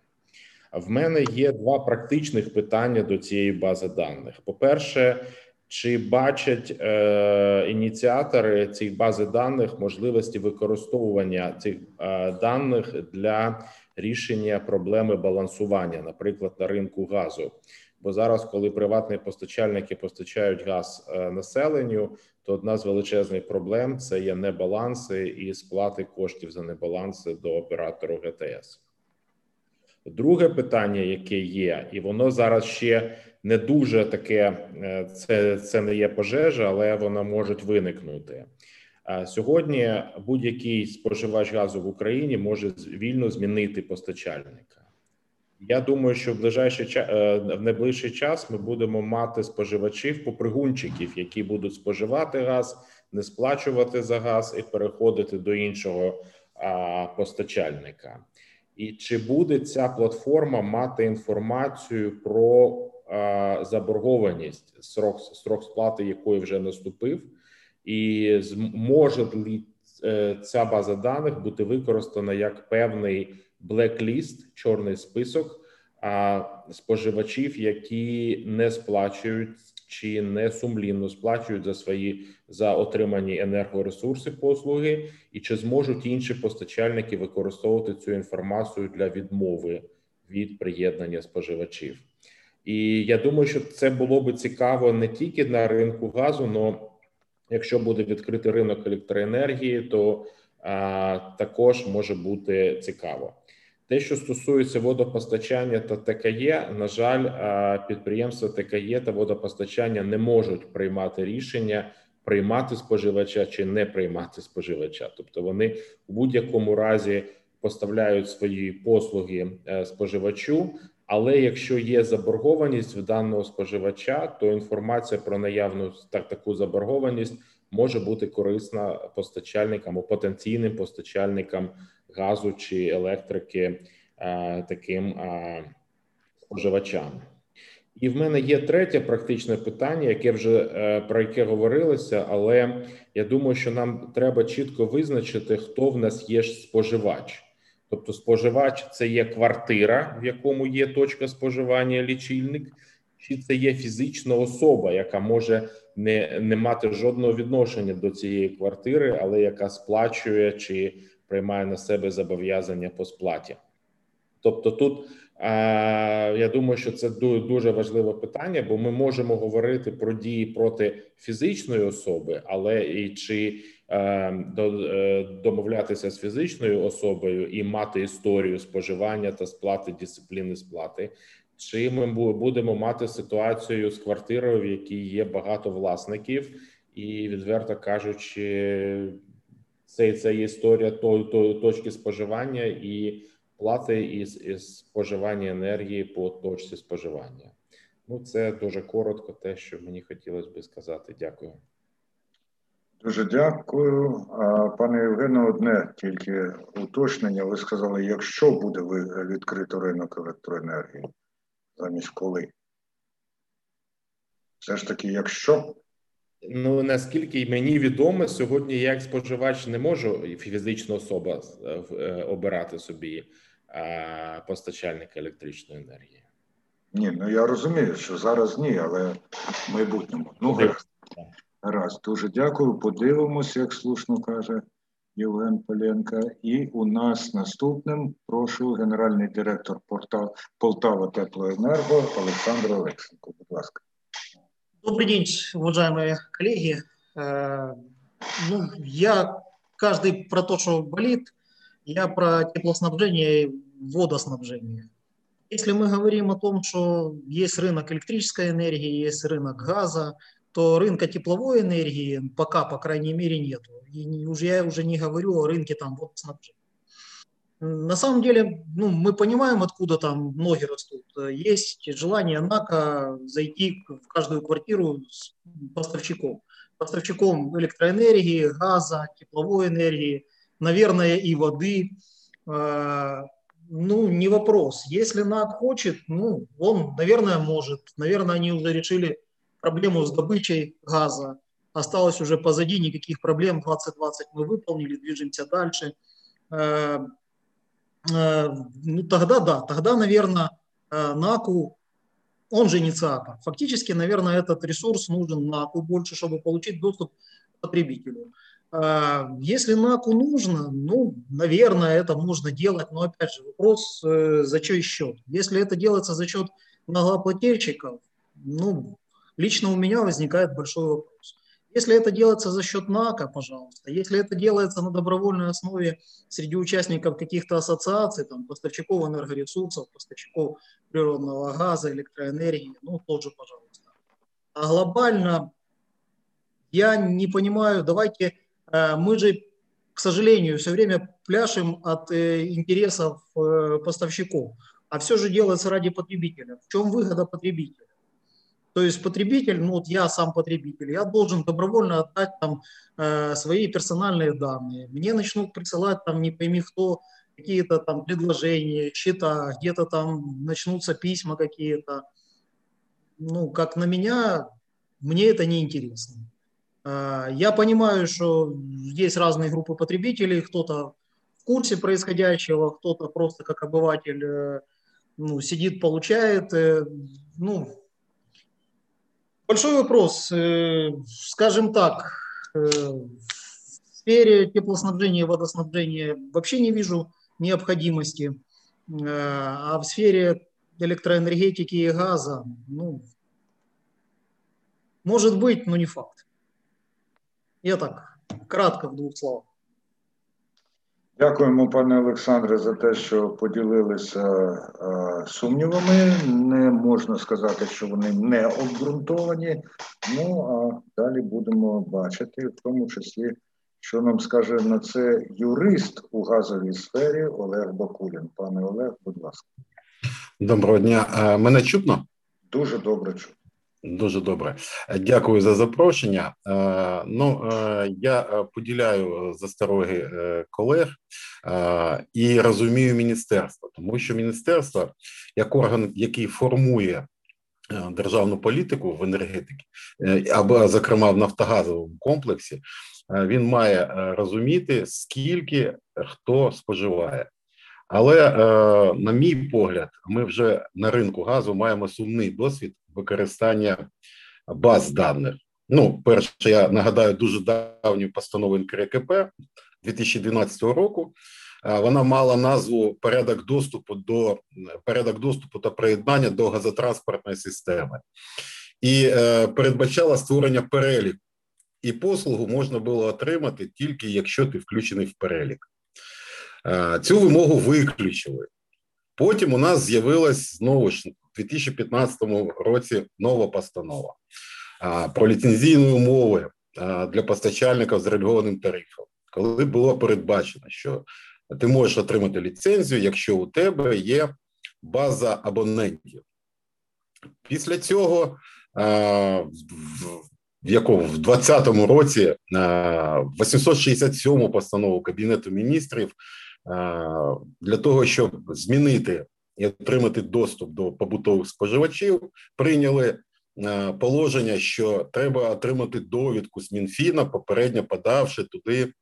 В мене є два практичних питання до цієї бази даних. По-перше, чи бачать е, ініціатори цих бази даних можливості використовування цих е, даних для рішення проблеми балансування, наприклад, на ринку газу? Бо зараз, коли приватні постачальники постачають газ е, населенню, то одна з величезних проблем це є небаланси і сплати коштів за небаланси до оператору ГТС. Друге питання, яке є, і воно зараз ще не дуже таке, е, це це не є пожежа, але вона може виникнути. Сьогодні будь-який споживач газу в Україні може вільно змінити постачальника. Я думаю, що в ближайший е, в найближчий час ми будемо мати споживачів попригунчиків, які будуть споживати газ, не сплачувати за газ і переходити до іншого а, постачальника. І чи буде ця платформа мати інформацію про а, заборгованість срок срок сплати, якої вже наступив, і зможе е, ця база даних бути використана як певний блекліст, чорний список а споживачів, які не сплачують чи не сумлінно сплачують за свої за отримані енергоресурси послуги, і чи зможуть інші постачальники використовувати цю інформацію для відмови від приєднання споживачів? І я думаю, що це було би цікаво не тільки на ринку газу, але якщо буде відкритий ринок електроенергії, то а, також може бути цікаво. Те, що стосується водопостачання та ТКЄ, на жаль, підприємства ТКЄ та водопостачання не можуть приймати рішення приймати споживача чи не приймати споживача. Тобто вони у будь-якому разі поставляють свої послуги е, споживачу, Але якщо є заборгованість в даного споживача, то інформація про наявну так таку заборгованість може бути корисна постачальникам або потенційним постачальникам газу чи електрики е, таким е, споживачам. І в мене є третє практичне питання, яке вже е, про яке говорилося, але я думаю, що нам треба чітко визначити, хто в нас є споживач. Тобто, споживач це є квартира, в якому є точка споживання лічильник, чи це є фізична особа, яка може не не мати жодного відношення до цієї квартири, але яка сплачує чи приймає на себе зобов'язання по сплаті. Тобто, тут я думаю, що це дуже важливе питання, бо ми можемо говорити про дії проти фізичної особи, але і чи е, е, домовлятися з фізичною особою і мати історію споживання та сплати дисципліни сплати. Чи ми будемо мати ситуацію з квартирою, в якій є багато власників, і відверто кажучи, це це історія то, то точки споживання і плати із, із споживання енергії по точці споживання. Ну, це дуже коротко, те, що мені хотілося би сказати. Дякую. Дуже дякую. Пане Євгене, одне тільки уточнення. Ви сказали, якщо буде відкрито ринок електроенергії, замість коли? Все ж таки, якщо. Ну наскільки мені відомо, сьогодні я як споживач не можу фізична особа е, обирати собі постачальника електричної енергії. Ні, ну я розумію, що зараз ні, але в майбутньому. Ну, гаразд. Гаразд, дуже дякую. Подивимося, як слушно каже Євген Поленко. І у нас наступним прошу генеральний директор портал Полтава Теплоенерго Олександр Олексенко. Будь ласка. Добрый день, уважаемые коллеги. Э, ну, я каждый про то, что болит, я про теплоснабжение и водоснабжение. Если мы говорим о том, что есть рынок электрической энергии, есть рынок газа, то рынка тепловой энергии пока, по крайней мере, нет. И уже, я уже не говорю о рынке там водоснабжения. На самом деле, ну, мы понимаем, откуда там ноги растут. Есть желание НАКа зайти в каждую квартиру с поставщиком. Поставщиком электроэнергии, газа, тепловой энергии, наверное, и воды. А, ну, не вопрос. Если НАК хочет, ну, он, наверное, может. Наверное, они уже решили проблему с добычей газа. Осталось уже позади, никаких проблем. 2020 мы выполнили, движемся дальше. А, ну, тогда да, тогда, наверное, НАКу, он же инициатор. Фактически, наверное, этот ресурс нужен НАКу больше, чтобы получить доступ к потребителю. А, если НАКу нужно, ну, наверное, это можно делать, но опять же вопрос, э, за чей счет. Если это делается за счет налогоплательщиков, ну, лично у меня возникает большой вопрос. Если это делается за счет НАКа, пожалуйста, если это делается на добровольной основе среди участников каких-то ассоциаций, там, поставщиков энергоресурсов, поставщиков природного газа, электроэнергии, ну, тоже, пожалуйста. А глобально я не понимаю, давайте Э, мы же, к сожалению, все время пляшем от э, интересов э, поставщиков, а все же делается ради потребителя. В чем выгода потребителя? То есть потребитель, ну вот я сам потребитель, я должен добровольно отдать там свои персональные данные. Мне начнут присылать там не пойми кто, какие-то там предложения, счета, где-то там начнутся письма какие-то. Ну, как на меня, мне это не интересно. А, я понимаю, что есть разные группы потребителей, кто-то в курсе происходящего, кто-то просто как обыватель э, ну, сидит, получает. Э, ну, большой вопрос, э, скажем так, в сфере теплоснабжения водоснабжения вообще не вижу необходимости, а в сфере электроэнергетики и газа, ну, может быть, но не факт. Я так кратко в двох словах. Дякуємо, пане Олександре, за те, що поділилися сумнівами. Не можна сказати, що вони не обґрунтовані. Ну а далі будемо бачити, в тому числі, що нам скаже на це юрист у газовій сфері Олег Бакулін. Пане Олег, будь ласка. Доброго дня. Мене чутно? Дуже добре чутно. Дуже добре, дякую за запрошення. Ну я поділяю застороги колег і розумію міністерство, тому що міністерство як орган, який формує державну політику в енергетиці, або зокрема в нафтогазовому комплексі, він має розуміти скільки хто споживає. Але, на мій погляд, ми вже на ринку газу маємо сумний досвід використання баз даних. Ну, перше, я нагадаю дуже давню постанову НКРКП 2012 року. Вона мала назву порядок доступу до порядок доступу та приєднання до газотранспортної системи і е, передбачала створення переліку, і послугу можна було отримати тільки якщо ти включений в перелік. Е, цю вимогу виключили. Потім у нас з'явилась знову ж у 2015 році нова постанова про ліцензійні умови для постачальників з регульованим тарифом, коли було передбачено, що ти можеш отримати ліцензію, якщо у тебе є база абонентів. Після цього в якому в 2020 році 867 постанову Кабінету міністрів для того, щоб змінити і отримати доступ до побутових споживачів, прийняли положення, що треба отримати довідку з Мінфіна, попередньо подавши туди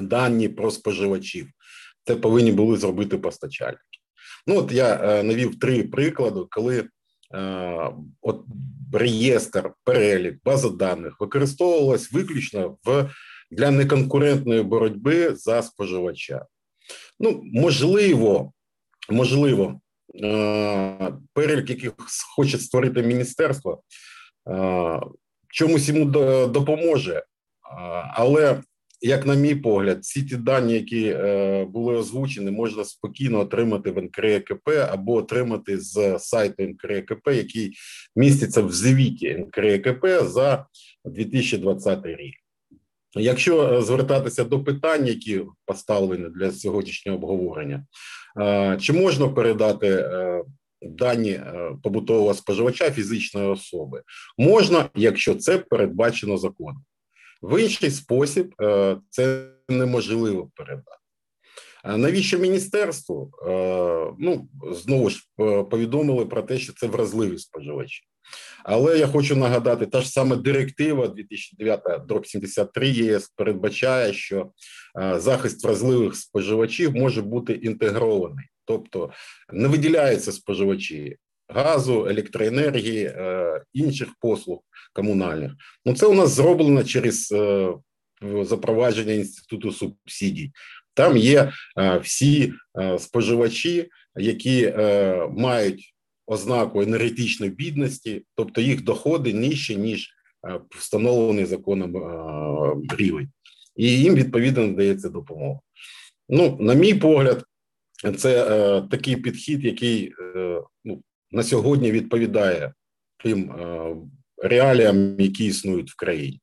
дані про споживачів. Це повинні були зробити постачальники. Ну от я е, навів три приклади, коли е, от реєстр, перелік, база даних використовувалась виключно в для неконкурентної боротьби за споживача. Ну, можливо, можливо, е, перелік, яких хоче створити міністерство, е, чомусь йому допоможе, е, але як на мій погляд, всі ті дані, які були озвучені, можна спокійно отримати в НКРКП або отримати з сайту НКРКП, який міститься в звіті НКРКП за 2020 рік. Якщо е, звертатися до питань, які поставлені для сьогоднішнього обговорення, е, чи можна передати е, дані побутового споживача фізичної особи? Можна, якщо це передбачено законом. В інший спосіб це неможливо передати. Навіщо міністерству? Ну знову ж повідомили про те, що це вразливі споживачі. Але я хочу нагадати, та ж саме директива 2009 73 ЄС передбачає, що захист вразливих споживачів може бути інтегрований, тобто не виділяються споживачі газу, електроенергії, е, інших послуг комунальних. Ну це у нас зроблено через е, запровадження інституту субсидій. Там є е, всі споживачі, які мають ознаку енергетичної бідності, тобто їх доходи нижче, ніж е, встановлений законом е, рівень, і їм відповідно надається допомога. Ну, на мій погляд, це е, такий підхід, який е, ну, на сьогодні відповідає тим е, реаліям, які існують в країні.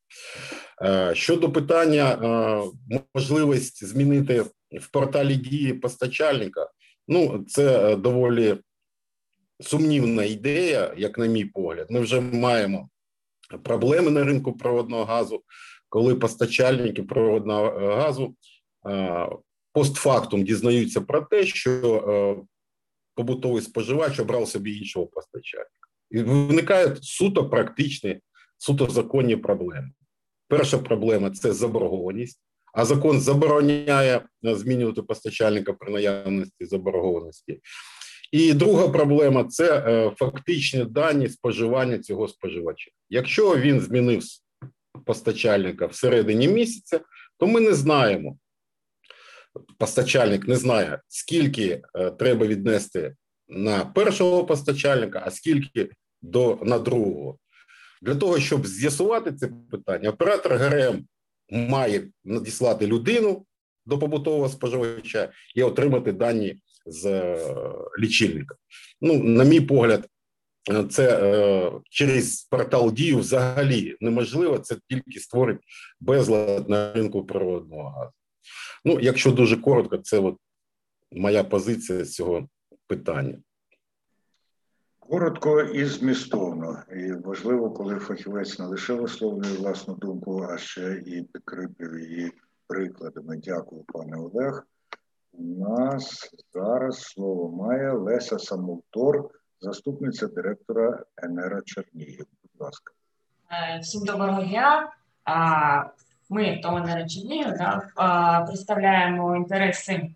Е, щодо питання можливості змінити в порталі дії постачальника, ну це доволі сумнівна ідея, як на мій погляд. Ми вже маємо проблеми на ринку проводного газу, коли постачальники проводного е, газу е, постфактум дізнаються про те, що е, побутовий споживач обрав собі іншого постачальника. І виникають суто практичні, суто законні проблеми. Перша проблема це заборгованість, а закон забороняє змінювати постачальника при наявності заборгованості. І друга проблема це е, фактичні дані споживання цього споживача. Якщо він змінив постачальника всередині місяця, то ми не знаємо. Постачальник не знає, скільки е, треба віднести на першого постачальника, а скільки до на другого. Для того, щоб з'ясувати це питання, оператор ГРМ має надіслати людину до побутового споживача і отримати дані з е, лічильника. Ну, на мій погляд, це е, через портал дію взагалі неможливо. Це тільки створить безлад на ринку природного газу. Ну, якщо дуже коротко, це от моя позиція з цього питання. Коротко і змістовно. І важливо, коли фахівець не лише висловлює власну думку, а ще і підкріплює її прикладами. Дякую, пане Олег. У нас зараз слово має Леся Самовтор, заступниця директора Енера Чернігів. Будь ласка. Е, всім доброго дня. Ми то Енера Чернігів представляємо інтереси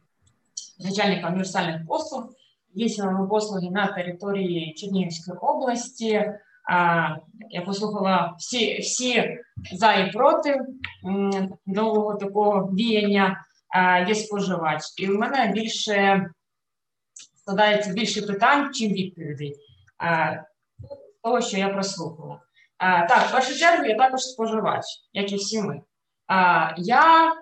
начальника універсальних послуг. Здійснюємо послуги на території Чернігівської області. Я послухала всі всі за і проти нового такого діяння є споживач. І в мене більше складається більше питань, чим відповідей того, що я прослухала. Так, в першу чергу я також споживач, як і всі ми. Я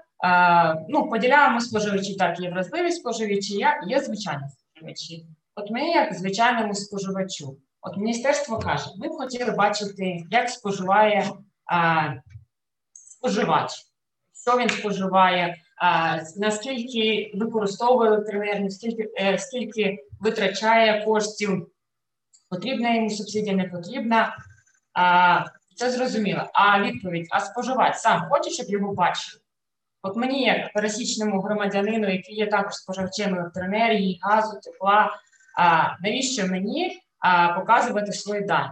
ну, поділяємо споживачі, так, є вразливі споживачі, є звичайні споживачі. От ми, як звичайному споживачу, от міністерство каже, ми б хотіли бачити, як споживає споживач, що він споживає, наскільки використовує електроенергію, скільки, е, скільки витрачає коштів, потрібна йому субсидія, не потрібна. Це зрозуміло. А відповідь: а споживач сам хоче, щоб його бачили? От мені, як пересічному громадянину, який є також споживачем електроенергії, газу, тепла, а навіщо мені а, показувати свої дані?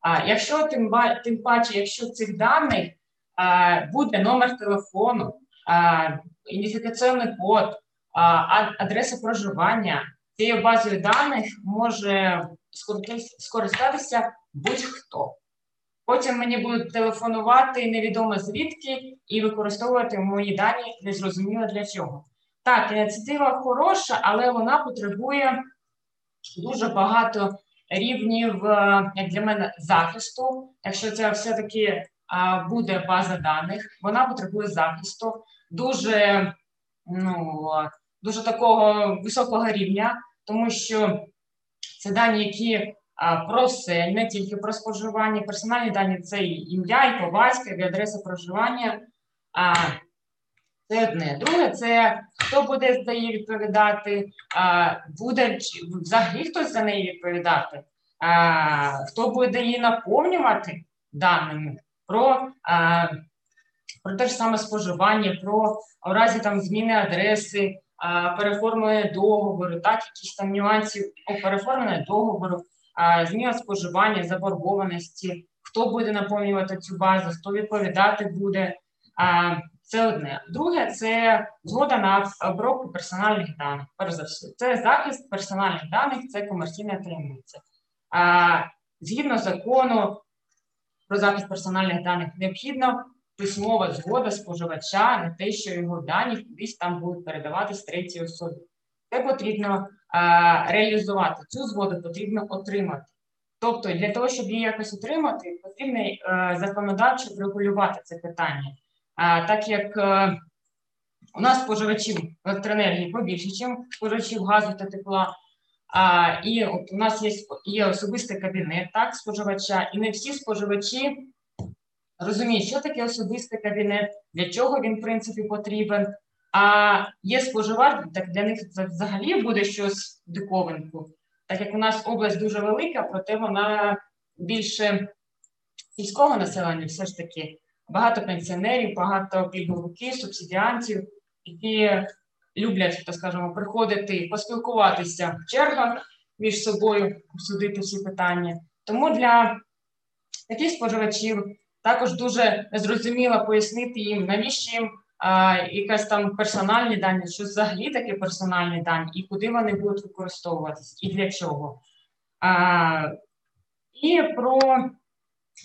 А якщо тим тим паче, якщо цих даних а, буде номер телефону, а, ідентифікаційний код, адреса проживання, цією базою даних може скористатися будь-хто. Потім мені будуть телефонувати невідомо звідки і використовувати мої дані незрозуміло для чого. Так, ініціатива хороша, але вона потребує дуже багато рівнів, е, як для мене, захисту. Якщо це все-таки буде база даних, вона потребує захисту дуже ну, дуже такого високого рівня, тому що це дані, які про все, не тільки про споживання, персональні дані це і ім'я, і побатька, і адреса проживання. А це одне. Друге, це хто буде за неї відповідати, а, буде взагалі хтось за неї відповідати, а, хто буде її наповнювати даними про а, про те ж саме споживання, про у разі там зміни адреси, переформлення договору, так, якісь там нюансів переформлення договору, зміна споживання, заборгованості, хто буде наповнювати цю базу, хто відповідати буде. Це одне. Друге, це згода на обробку персональних даних. Перш за все, це захист персональних даних, це комерційна таємниця. Згідно закону про захист персональних даних, необхідно письмова згода споживача на те, що його дані кудись там будуть передаватись третій особі. Це потрібно а, реалізувати. Цю згоду потрібно отримати. Тобто, для того, щоб її якось отримати, потрібно а, законодавчо врегулювати це питання так як е, у нас споживачів електроенергії побільше, ніж споживачів газу та тепла. А, І от у нас є є особистий кабінет так, споживача, і не всі споживачі розуміють, що таке особистий кабінет, для чого він в принципі потрібен. А є споживач, так для них це взагалі буде щось диковинку. Так як у нас область дуже велика, проте вона більше сільського населення все ж таки багато пенсіонерів, багато пільговиків, субсидіантів, які люблять, так скажемо, приходити поспілкуватися в чергах між собою, обсудити всі питання. Тому для таких споживачів також дуже зрозуміло пояснити їм, навіщо їм а, якась там персональні дані, що взагалі таке персональні дані, і куди вони будуть використовуватись, і для чого. А, І про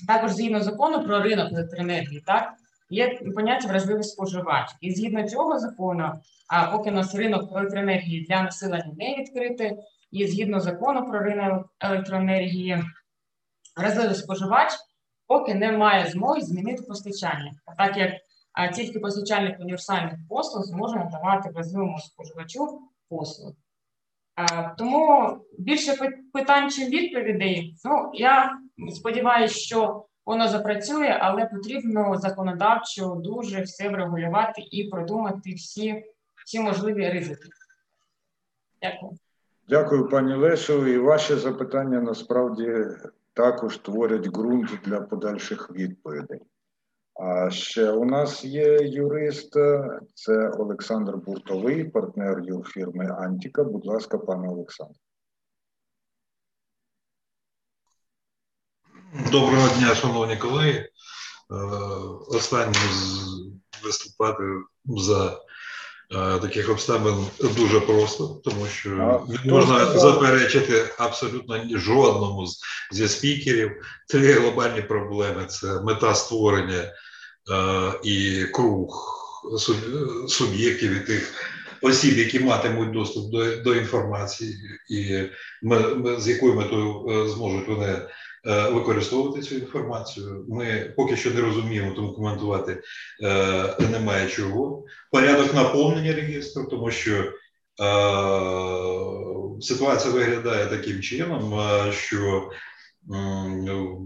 також згідно закону про ринок електроенергії, так є поняття вразливий споживач. І згідно цього закону, а поки у нас ринок електроенергії для населення не відкритий, і згідно закону про ринок електроенергії, вразливий споживач поки не має змоги змінити постачання, так як а, тільки постачальник універсальних послуг зможе надавати вразливому споживачу послуг. Тому більше питань, чим відповідей. Ну я сподіваюся, що воно запрацює, але потрібно законодавчо дуже все врегулювати і продумати всі, всі можливі ризики. Дякую. Дякую, пані Лесю. І ваші запитання насправді також творять ґрунт для подальших відповідей. А ще у нас є юрист, це Олександр Буртовий, партнер юрфірми Антіка. Будь ласка, пане Олександр. Доброго дня, шановні колеги. Е, останнім виступати за таких обставин дуже просто, тому що не можна заперечити абсолютно жодному зі спікерів. Три глобальні проблеми: це мета створення е, і круг суб'єктів і тих осіб, які матимуть доступ до до інформації, і ми з якою метою зможуть вони. Е, використовувати цю інформацію. Ми поки що не розуміємо, тому коментувати е, немає чого. Порядок наповнення реєстру, тому що е, ситуація виглядає таким чином, що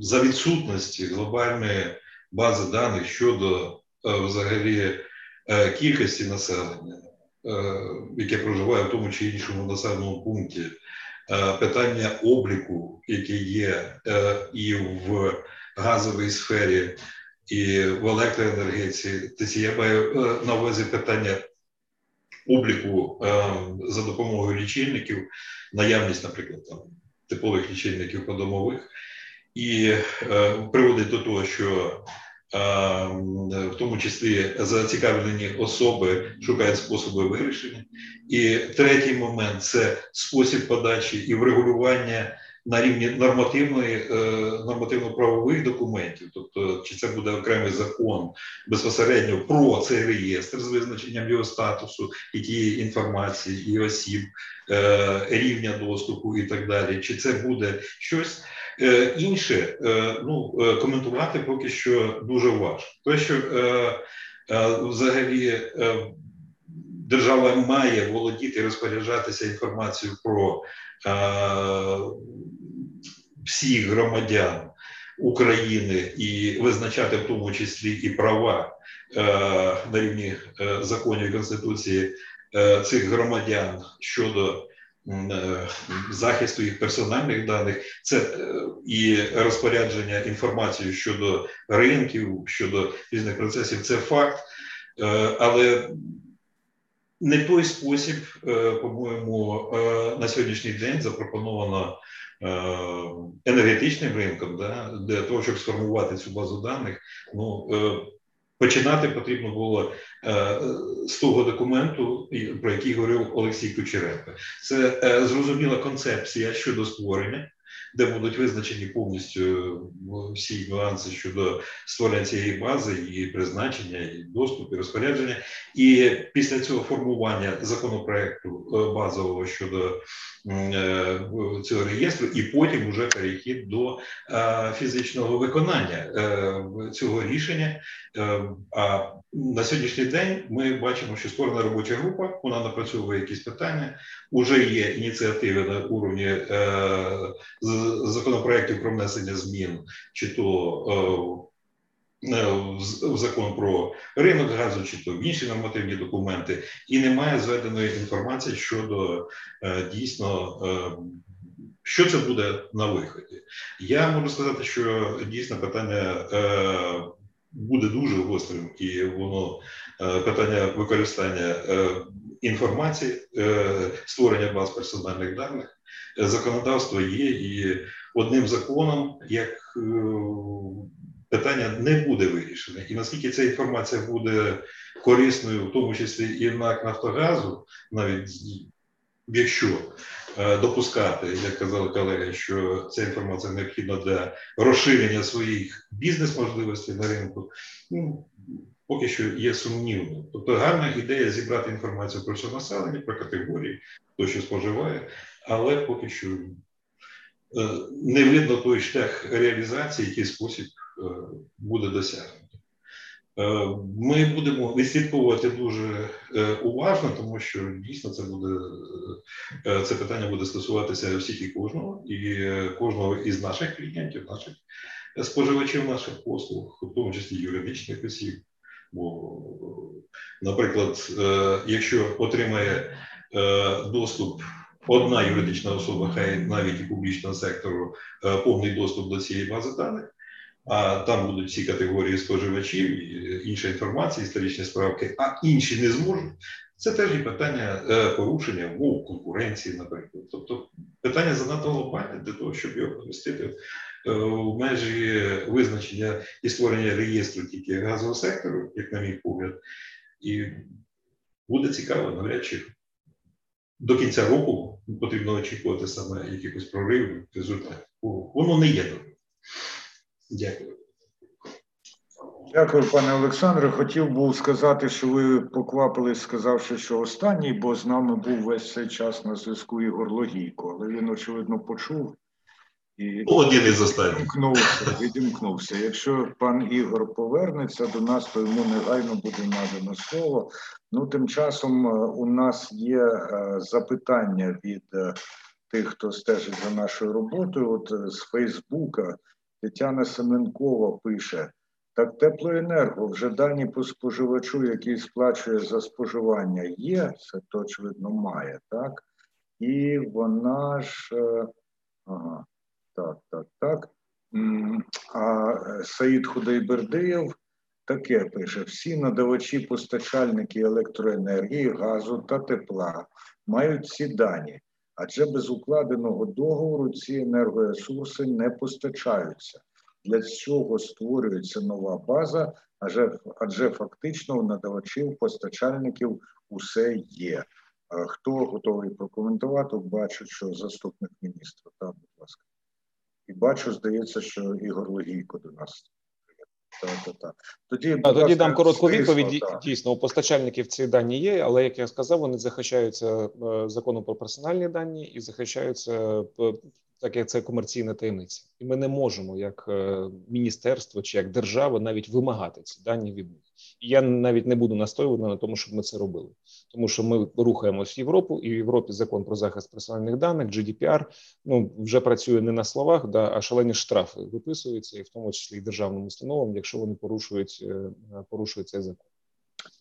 за відсутності глобальної бази даних щодо взагалі кількості населення, яке проживає в тому чи іншому населеному пункті. Е, питання обліку, яке є е, і в газовій сфері, і в електроенергетиці. Тобто я маю е, на увазі питання обліку за допомогою лічильників, наявність, наприклад, там типових лічильників подомових, і приводить до того, що в тому числі зацікавлені особи шукають способи вирішення. І третій момент це спосіб подачі і врегулювання на рівні нормативної е, нормативно-правових документів, тобто чи це буде окремий закон безпосередньо про цей реєстр з визначенням його статусу і тієї інформації, і осіб, е, рівня доступу і так далі, чи це буде щось. Е, інше ну коментувати поки що дуже важко. Те, що взагалі держава має володіти і розпоряджатися інформацією про е, всіх громадян України і визначати в тому числі і права е, на рівні е, законів і конституції е, цих громадян щодо. Е, захисту їх персональних даних, це е, і розпорядження інформацією щодо ринків, щодо різних процесів, це факт, але не той спосіб, е, по-моєму, е, на сьогоднішній день запропоновано е, енергетичним ринком, да, для того, щоб сформувати цю базу даних. Ну, Починати потрібно було з того документу, про який говорив Олексій Кучеренко. Це зрозуміла концепція щодо створення де будуть визначені повністю е, всі нюанси щодо створення цієї бази, її призначення, і доступ, і розпорядження. І після цього формування законопроекту е, базового щодо е, цього реєстру, і потім вже перехід до фізичного виконання цього рішення. А на сьогоднішній день ми бачимо, що створена робоча група, вона напрацьовує якісь питання. Уже є ініціативи на уровні законопроєктів про внесення змін, чи то е, е в закон про ринок газу, чи то в інші нормативні документи, і немає зведеної інформації щодо е, дійсно. Що це буде на виході? Я можу сказати, що дійсно питання буде дуже гострим, і воно питання використання інформації, створення баз персональних даних, законодавство є і одним законом як питання не буде вирішене. І наскільки ця інформація буде корисною, в тому числі і в НАК Нафтогазу, навіть якщо Е, допускати, як казали колеги, що ця інформація необхідна для розширення своїх бізнес-можливостей на ринку. Ну, Поки що є сумнівно. Тобто гарна ідея зібрати інформацію про все населення, про категорії, хто що споживає, але поки що е, не видно той шлях реалізації, який спосіб е, буде досягнути. Е, ми будемо відслідковувати дуже уважно, тому що дійсно це буде це питання буде стосуватися всіх і кожного, і кожного із наших клієнтів, наших споживачів, наших послуг, в тому числі юридичних осіб. Бо, наприклад, якщо отримає доступ одна юридична особа, хай навіть і публічного сектору, е, повний доступ до цієї бази даних. А там будуть всі категорії споживачів, інша інформація, історичні справки, а інші не зможуть. Це теж і питання порушення умов конкуренції, наприклад. Тобто питання занадто глобальне для того, щоб його помістити в межі визначення і створення реєстру тільки газового сектору, як на мій погляд, і буде цікаво, навряд чи до кінця року потрібно очікувати саме якихось проривів результатів. Воно не є добре. Дякую. Дякую, пане Олександре. Хотів був сказати, що ви поквапились, сказавши, що останній, бо з нами був весь цей час на зв'язку Ігор Логійко, але він, очевидно, почув і один із останніх. відімкнувся. відімкнувся. Якщо пан Ігор повернеться до нас, то йому негайно буде надано слово. Ну, тим часом у нас є запитання від тих, хто стежить за нашою роботою. От з Фейсбука Тетяна Семенкова пише. Так, теплоенерго вже дані по споживачу, який сплачує за споживання, є, це то очевидно має, так? І вона ж. Ага, так, так, так. А Саїд Худайбердиєв таке пише: всі надавачі, постачальники електроенергії, газу та тепла мають ці дані, адже без укладеного договору ці енергоресурси не постачаються. Для цього створюється нова база, адже, адже фактично у надавачів, постачальників усе є. Хто готовий прокоментувати? Бачу, що заступник міністра. Так, будь ласка. І бачу, здається, що Ігор Логійко до нас. Так, Тоді а, тоді дам коротку відповідь. Дійсно, у постачальників ці дані є, але як я сказав, вони захищаються законом про персональні дані і захищаються так як це комерційна таємниця, і ми не можемо, як е, міністерство чи як держава, навіть вимагати ці дані від них. І я навіть не буду настоювати на тому, щоб ми це робили, тому що ми рухаємось в Європу, і в Європі закон про захист персональних даних, GDPR, ну вже працює не на словах, да а шалені штрафи виписуються, і в тому числі і державним установам, якщо вони порушують е, порушують цей закон.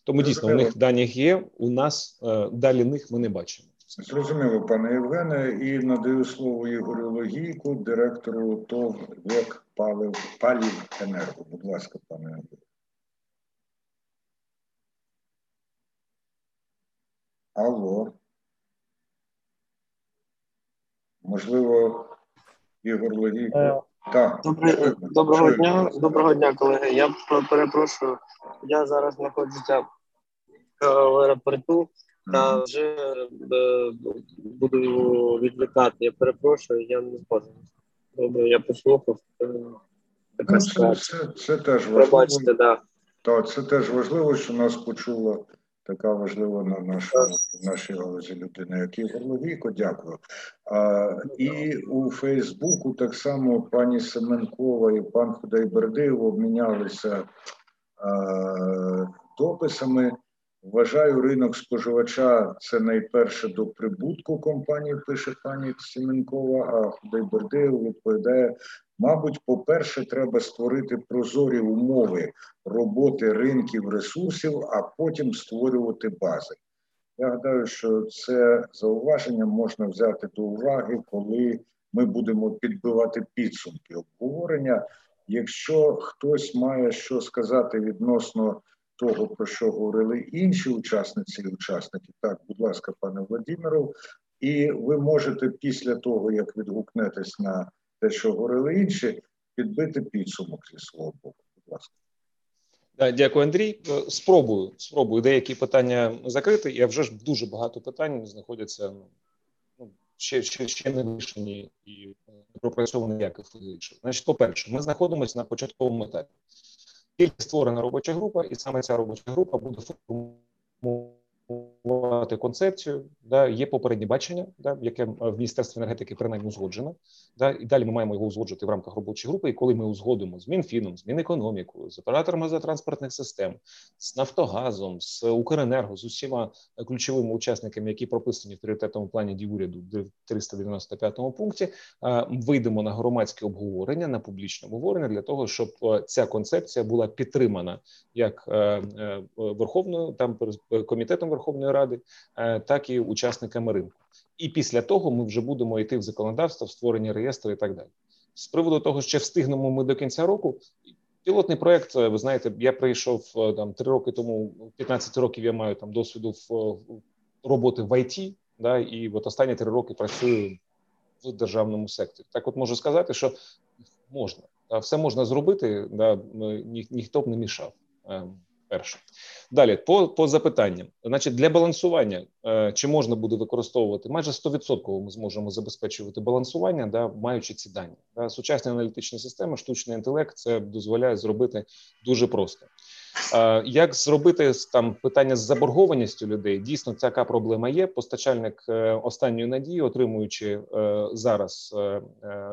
Тому дійсно у них даних є. У нас е, далі них ми не бачимо. Зрозуміло, пане Євгене, і надаю слово Ігорю Логійку, директору ТОВ ВЕК Палив Палів Енерго. Будь ласка, пане Ігорю. Алло. Можливо, Ігор Логійко. Е, так. Доброго, доброго дня, доброго дня, колеги. Я перепрошую. Я зараз знаходжуся в аеропорту. Та вже е, буду відлітати. Я перепрошую, я не зможу. Добре, я послухав. Е, така ну, це, це, це теж важливо. Пробачте, да. Так, це теж важливо, що нас почула така важлива на нашому нашій галузі людина, як Ігор Ловійко, дякую. А, І у Фейсбуку так само пані Семенкова і пан Худайбердиєв обмінялися а, дописами. Вважаю, ринок споживача це найперше до прибутку компанії, пише пані Семенкова, а Худайбердиєв відповідає: мабуть, по-перше, треба створити прозорі умови роботи ринків ресурсів, а потім створювати бази. Я гадаю, що це зауваження можна взяти до уваги, коли ми будемо підбивати підсумки обговорення. Якщо хтось має що сказати відносно того, про що говорили інші учасниці і учасники. Так, будь ласка, пане Владимиру, і ви можете після того, як відгукнетесь на те, що говорили інші, підбити підсумок зі свого боку. Будь ласка. Дякую, Андрій. Е, спробую спробую деякі питання закрити. Я вже ж дуже багато питань знаходяться ну, ще ще, ще не вирішені і пропрацьовані як їх вирішити. Значить, по перше, ми знаходимося на початковому етапі. Тільки створена робоча група, і саме ця робоча група буде формувати формувати концепцію, да, є попереднє бачення, да, яке в міністерстві енергетики принаймні узгоджено. Да, і далі ми маємо його узгоджувати в рамках робочої групи. І коли ми узгодимо з Мінфіном, з Мінекономікою, з операторами газотранспортних систем, з Нафтогазом, з Укренерго, з усіма ключовими учасниками, які прописані в пріоритетному плані дій уряду в 395 пункті, вийдемо на громадське обговорення, на публічне обговорення для того, щоб ця концепція була підтримана як е, е, Верховною там комітетом Верховної Ради, е, так і учасниками ринку. і після того ми вже будемо йти в законодавство, в створення реєстру і так далі. З приводу того, що встигнемо ми до кінця року. Пілотний проект, ви знаєте, я прийшов там три роки тому, 15 років я маю там досвіду в роботи в ІТ, да, і от останні три роки працюю в державному секторі. Так, от можу сказати, що можна все можна зробити, да, ні, ніхто б не мішав. Перше далі по по запитанням. Значить, для балансування е, чи можна буде використовувати майже 100% Ми зможемо забезпечувати балансування, да маючи ці дані. Да, Сучасні аналітичні системи, штучний інтелект це дозволяє зробити дуже просто. Е, як зробити там питання з заборгованістю людей? Дійсно, така проблема є. Постачальник е, останньої надії, отримуючи зараз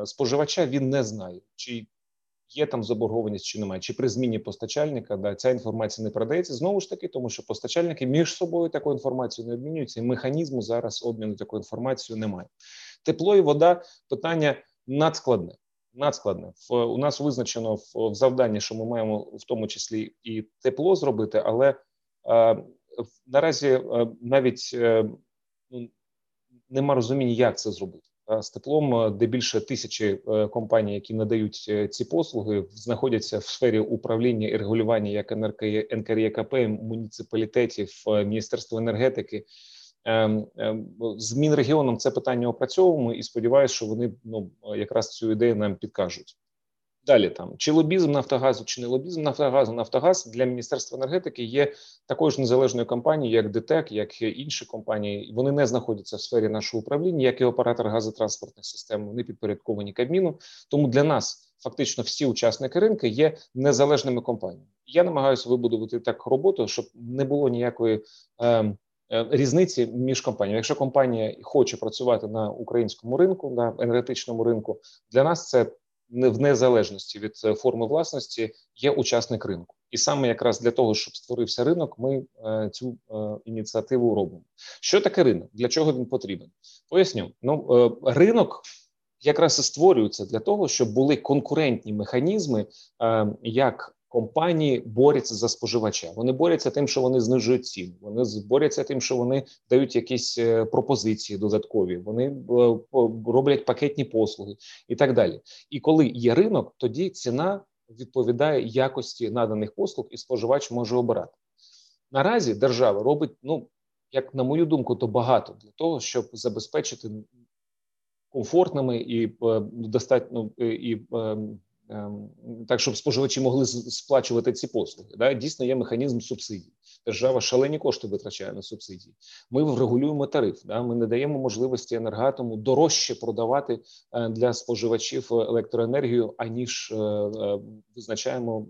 споживача, він не знає, чи є там заборгованість чи немає, чи при зміні постачальника да ця інформація не продається знову ж таки, тому що постачальники між собою таку інформацію не обмінюються, і механізму зараз обміну такою інформацією немає. Тепло і вода питання надскладне. Надскладне у нас визначено в, в завданні, що ми маємо в тому числі і тепло зробити, але е, наразі е, навіть е, ну, нема розуміння, як це зробити з теплом, де більше тисячі е, компаній, які надають е, ці послуги, знаходяться в сфері управління і регулювання як НКРЄКП, муніципалітетів, е, Міністерства енергетики. Змін регіоном з Мінрегіоном це питання опрацьовуємо і сподіваюся, що вони ну якраз цю ідею нам підкажуть. Далі там чи лобізм Нафтогазу, чи не лобізм Нафтогазу, Нафтогаз для міністерства енергетики є такою ж незалежною компанією, як ДТЕК, як інші компанії. Вони не знаходяться в сфері нашого управління, як і оператор газотранспортних систем. Вони підпорядковані Кабміну. Тому для нас фактично всі учасники ринку є незалежними компаніями. Я намагаюся вибудувати так роботу, щоб не було ніякої. Ем, е, Різниці між компаніями. Якщо компанія хоче працювати на українському ринку, на енергетичному ринку, для нас це в незалежності від е, форми власності є учасник ринку, і саме якраз для того, щоб створився ринок, ми е, цю е, ініціативу робимо. Що таке ринок? Для чого він потрібен? Поясню. Ну ринок якраз і створюється для того, щоб були конкурентні механізми, як компанії борються за споживача. Вони борються тим, що вони знижують ціну. Вони борються тим, що вони дають якісь е, пропозиції додаткові. Вони е, роблять пакетні послуги і так далі. І коли є ринок, тоді ціна відповідає якості наданих послуг, і споживач може обирати. Наразі держава робить, ну як на мою думку, то багато для того, щоб забезпечити комфортними і е, достатньо і так, щоб споживачі могли сплачувати ці послуги. Да? Дійсно, є механізм субсидій. Держава шалені кошти витрачає на субсидії. Ми врегулюємо тариф. Да? Ми не даємо можливості енергатому дорожче продавати е, для споживачів електроенергію, аніж е, е, визначаємо,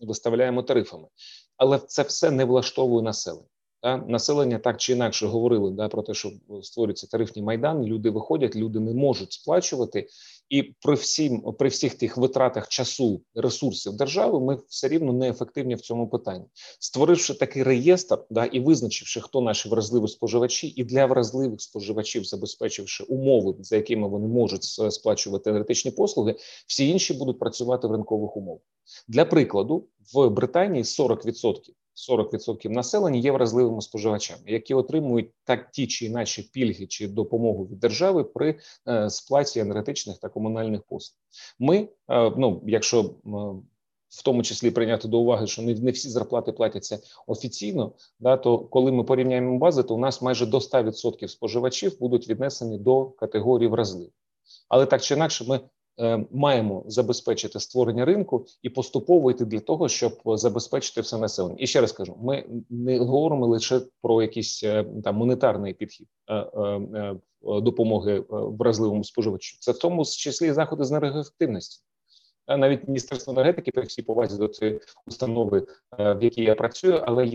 виставляємо тарифами. Але це все не влаштовує населення. Да? Населення так чи інакше говорили да, про те, що створюється тарифний майдан. Люди виходять, люди не можуть сплачувати, і при всім при всіх тих витратах часу ресурсів держави, ми все рівно неефективні в цьому питанні, створивши такий реєстр, да і визначивши, хто наші вразливі споживачі, і для вразливих споживачів, забезпечивши умови, за якими вони можуть сплачувати енергетичні послуги, всі інші будуть працювати в ринкових умовах. Для прикладу в Британії 40% 40% населення є вразливими споживачами, які отримують так ті чи інакші пільги чи допомогу від держави при е, сплаті енергетичних та комунальних послуг. Ми, е, ну якщо в тому числі прийняти до уваги, що не, всі зарплати платяться офіційно, да то коли ми порівняємо бази, то у нас майже до 100% споживачів будуть віднесені до категорії вразливих. Але так чи інакше, ми маємо забезпечити створення ринку і поступово йти для того, щоб забезпечити все населення. І ще раз кажу: ми не говоримо лише про якийсь е, там монетарний підхід е, допомоги вразливому споживачу. Це в тому числі заходи з енергоефективності. Навіть міністерство енергетики при всій повазі до цієї установи, в якій я працюю, але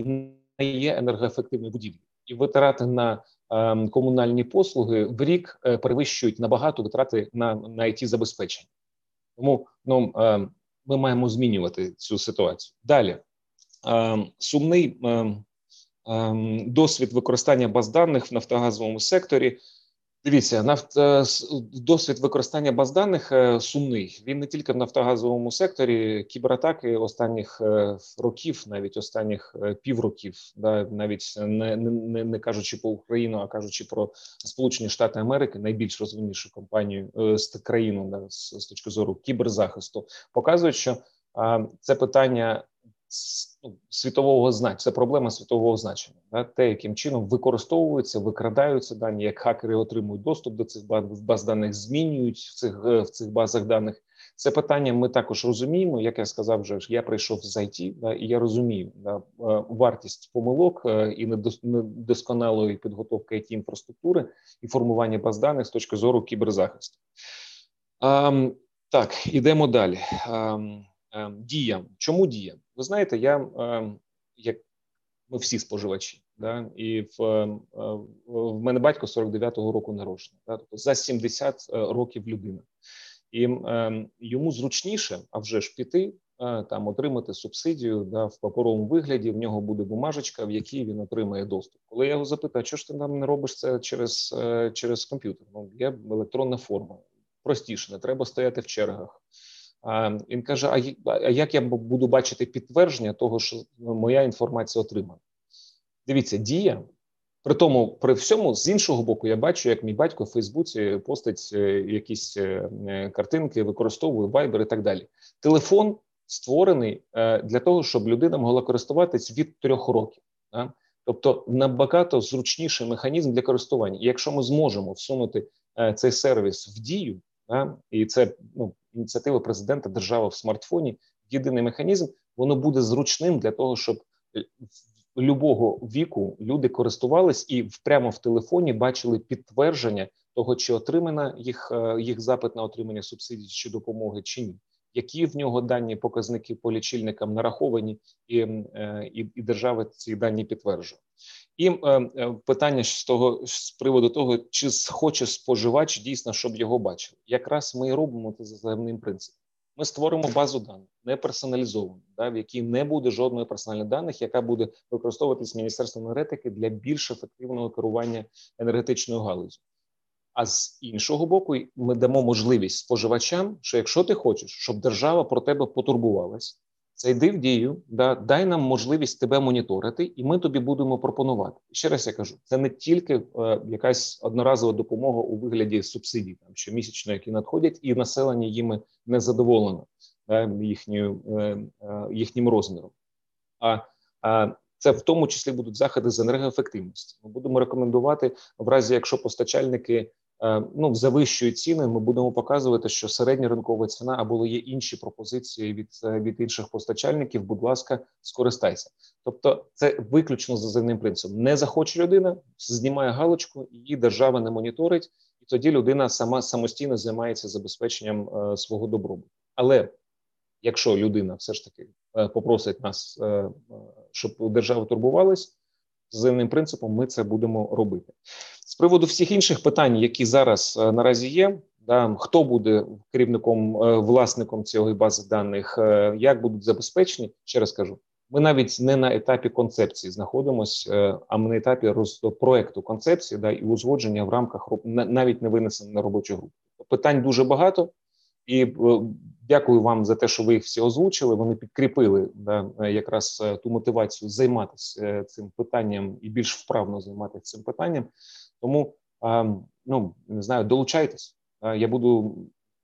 не є енергоефективною будівлею. І витрати на комунальні послуги в рік е, перевищують набагато витрати на на it забезпечення. Тому ну ем, ми маємо змінювати цю ситуацію. Далі ем, сумний досвід використання баз даних в нафтогазовому секторі. Дивіться, е, досвід використання баз даних е, сумний. Він не тільки в нафтогазовому секторі, кібератаки останніх е, років, навіть останніх півроків, да навіть не не, не кажучи про Україну, а кажучи про Сполучені Штати Америки, найбільш розвиннішу компанію з країну да, з, з точки зору кіберзахисту, показують, що це питання світового значення, це проблема світового значення. Да? Те, яким чином використовуються, викрадаються дані, як хакери отримують доступ до цих баз, даних, змінюють в цих е, в цих базах даних. Це питання ми також розуміємо. Як я сказав, вже я прийшов з IT, да, і я розумію да, е, вартість помилок е, і недосконалої підготовки it інфраструктури і формування баз даних з точки зору кіберзахисту. А, так, ідемо далі. А, діям. Чому діям? Ви знаєте, я ем, як ми всі споживачі, да, і в ем, е, в мене батько 49-го року народження, да, тобто за 70 е, років людина, і ем, йому зручніше, а вже ж піти. Е, там отримати субсидію да, в паперовому вигляді. В нього буде бумажечка, в якій він отримає доступ. Коли я його запитаю, що ж ти нам не робиш це через через комп'ютер? Ну є електронна форма, простіше, не треба стояти в чергах. Він каже: А як я буду бачити підтвердження того, що моя інформація отримана? Дивіться, дія. При тому, при всьому, з іншого боку, я бачу, як мій батько в Фейсбуці постить е, якісь е, е, картинки, використовує Viber і так далі. Телефон створений для того, щоб людина могла користуватись від трьох років. Тобто набагато зручніший механізм для користування. І якщо ми зможемо всунути цей сервіс в дію, і це ну, ініціатива президента держава в смартфоні, єдиний механізм, воно буде зручним для того, щоб е, любого віку люди користувались і прямо в телефоні бачили підтвердження того, чи отримана їх е, їх запит на отримання субсидій чи допомоги, чи ні. Які в нього дані показники по лічильникам нараховані, і е, і, і держава ці дані підтверджує. І е, питання з того з приводу того, чи хоче споживач дійсно, щоб його бачили. Якраз ми і робимо це за загальним принципом. Ми створимо базу даних не персоналізовану, да, в якій не буде жодної персональних даних, яка буде використовуватись Міністерством енергетики для більш ефективного керування енергетичною галузю. А з іншого боку, ми дамо можливість споживачам, що якщо ти хочеш, щоб держава про тебе потурбувалась, Зайди в дію, да, дай нам можливість тебе моніторити, і ми тобі будемо пропонувати. ще раз я кажу: це не тільки е, якась одноразова допомога у вигляді субсидій, там щомісячно, які надходять, і населення їми не задоволено да, їхньою, е, е, їхнім розміром. А, а це в тому числі будуть заходи з енергоефективності. Ми будемо рекомендувати в разі, якщо постачальники ну завищують ціни, ми будемо показувати, що середня ринкова ціна або є інші пропозиції від е, від інших постачальників. Будь ласка, скористайся. Тобто, це виключно за земним принципом. Не захоче людина, знімає галочку, її держава не моніторить, і тоді людина сама самостійно займається забезпеченням е, свого добробуту. Але якщо людина все ж таки е, попросить нас, е, щоб держава турбувалась з земним принципом, ми це будемо робити. Приводу всіх інших питань, які зараз е, наразі є, да хто буде керівником е, власником цієї бази даних, е, як будуть забезпечені, ще раз кажу. Ми навіть не на етапі концепції знаходимося, а ми на етапі проекту концепції да і узгодження в рамках навіть не винесено на робочу групу. Питань дуже багато, і дякую вам за те, що ви їх всі озвучили. Вони підкріпили да, якраз ту мотивацію займатися цим питанням і більш вправно займатися цим питанням. Тому ну не знаю, долучайтесь. Я буду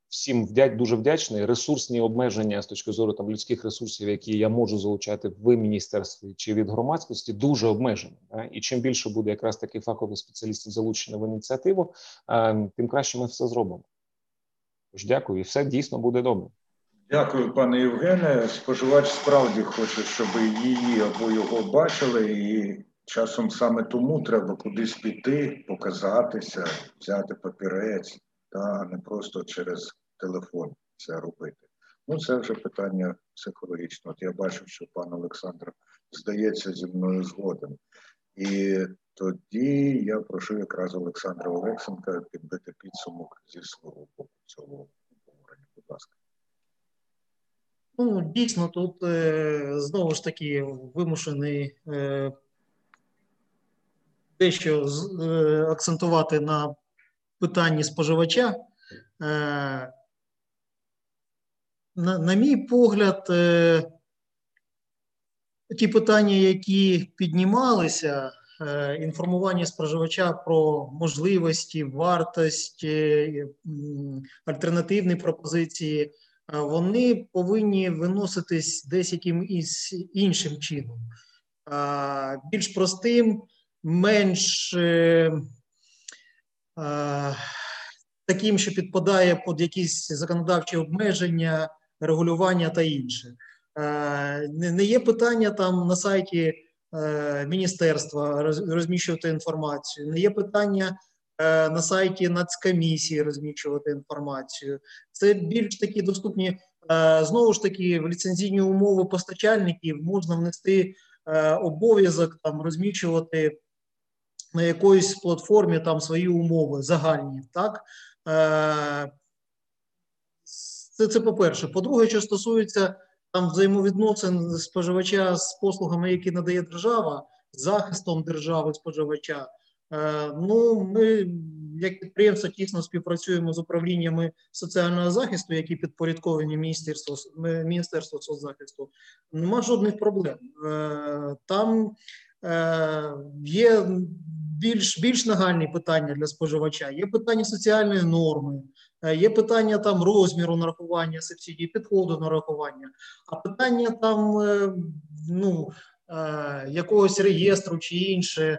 всім вдяч, дуже вдячний. Ресурсні обмеження з точки зору там людських ресурсів, які я можу залучати в міністерстві чи від громадськості, дуже обмежені. І чим більше буде якраз таких фахових спеціалістів залучено в ініціативу, тим краще ми все зробимо. Тож дякую, і все дійсно буде добре. Дякую, пане Євгене. Споживач справді хоче, щоб її або його бачили і. Часом саме тому треба кудись піти, показатися, взяти папірець, та не просто через телефон це робити. Ну, це вже питання психологічне. От я бачив, що пан Олександр здається зі мною згоден. І тоді я прошу якраз Олександра Олексенка підбити підсумок зі свого боку цього обговорення. Будь ласка. Ну, дійсно, тут е, знову ж таки вимушений. Е, дещо е, акцентувати на питанні споживача. На, на мій погляд, ті питання, які піднімалися, інформування споживача про можливості, вартість, альтернативні пропозиції, вони повинні виноситись десь якимось іншим чином, більш простим, менш таким, що підпадає під якісь законодавчі обмеження, регулювання та інше. Не є питання там на сайті міністерства розміщувати інформацію, не є питання на сайті Нацкомісії розміщувати інформацію. Це більш такі доступні, знову ж таки, в ліцензійні умови постачальників можна внести обов'язок там розміщувати на якоїсь платформі там свої умови загальні. так. Це, це по-перше. По-друге, що стосується там взаємовідносин споживача з послугами, які надає держава, захистом держави споживача. Ну, ми, як підприємство, тісно співпрацюємо з управліннями соціального захисту, які підпорядковані Міністерству Міністерству соцзахисту. Нема жодних проблем. Там є більш більш нагальні питання для споживача. Є питання соціальної норми, є питання там розміру нарахування субсидій, підходу нарахування, а питання там ну, якогось реєстру чи інше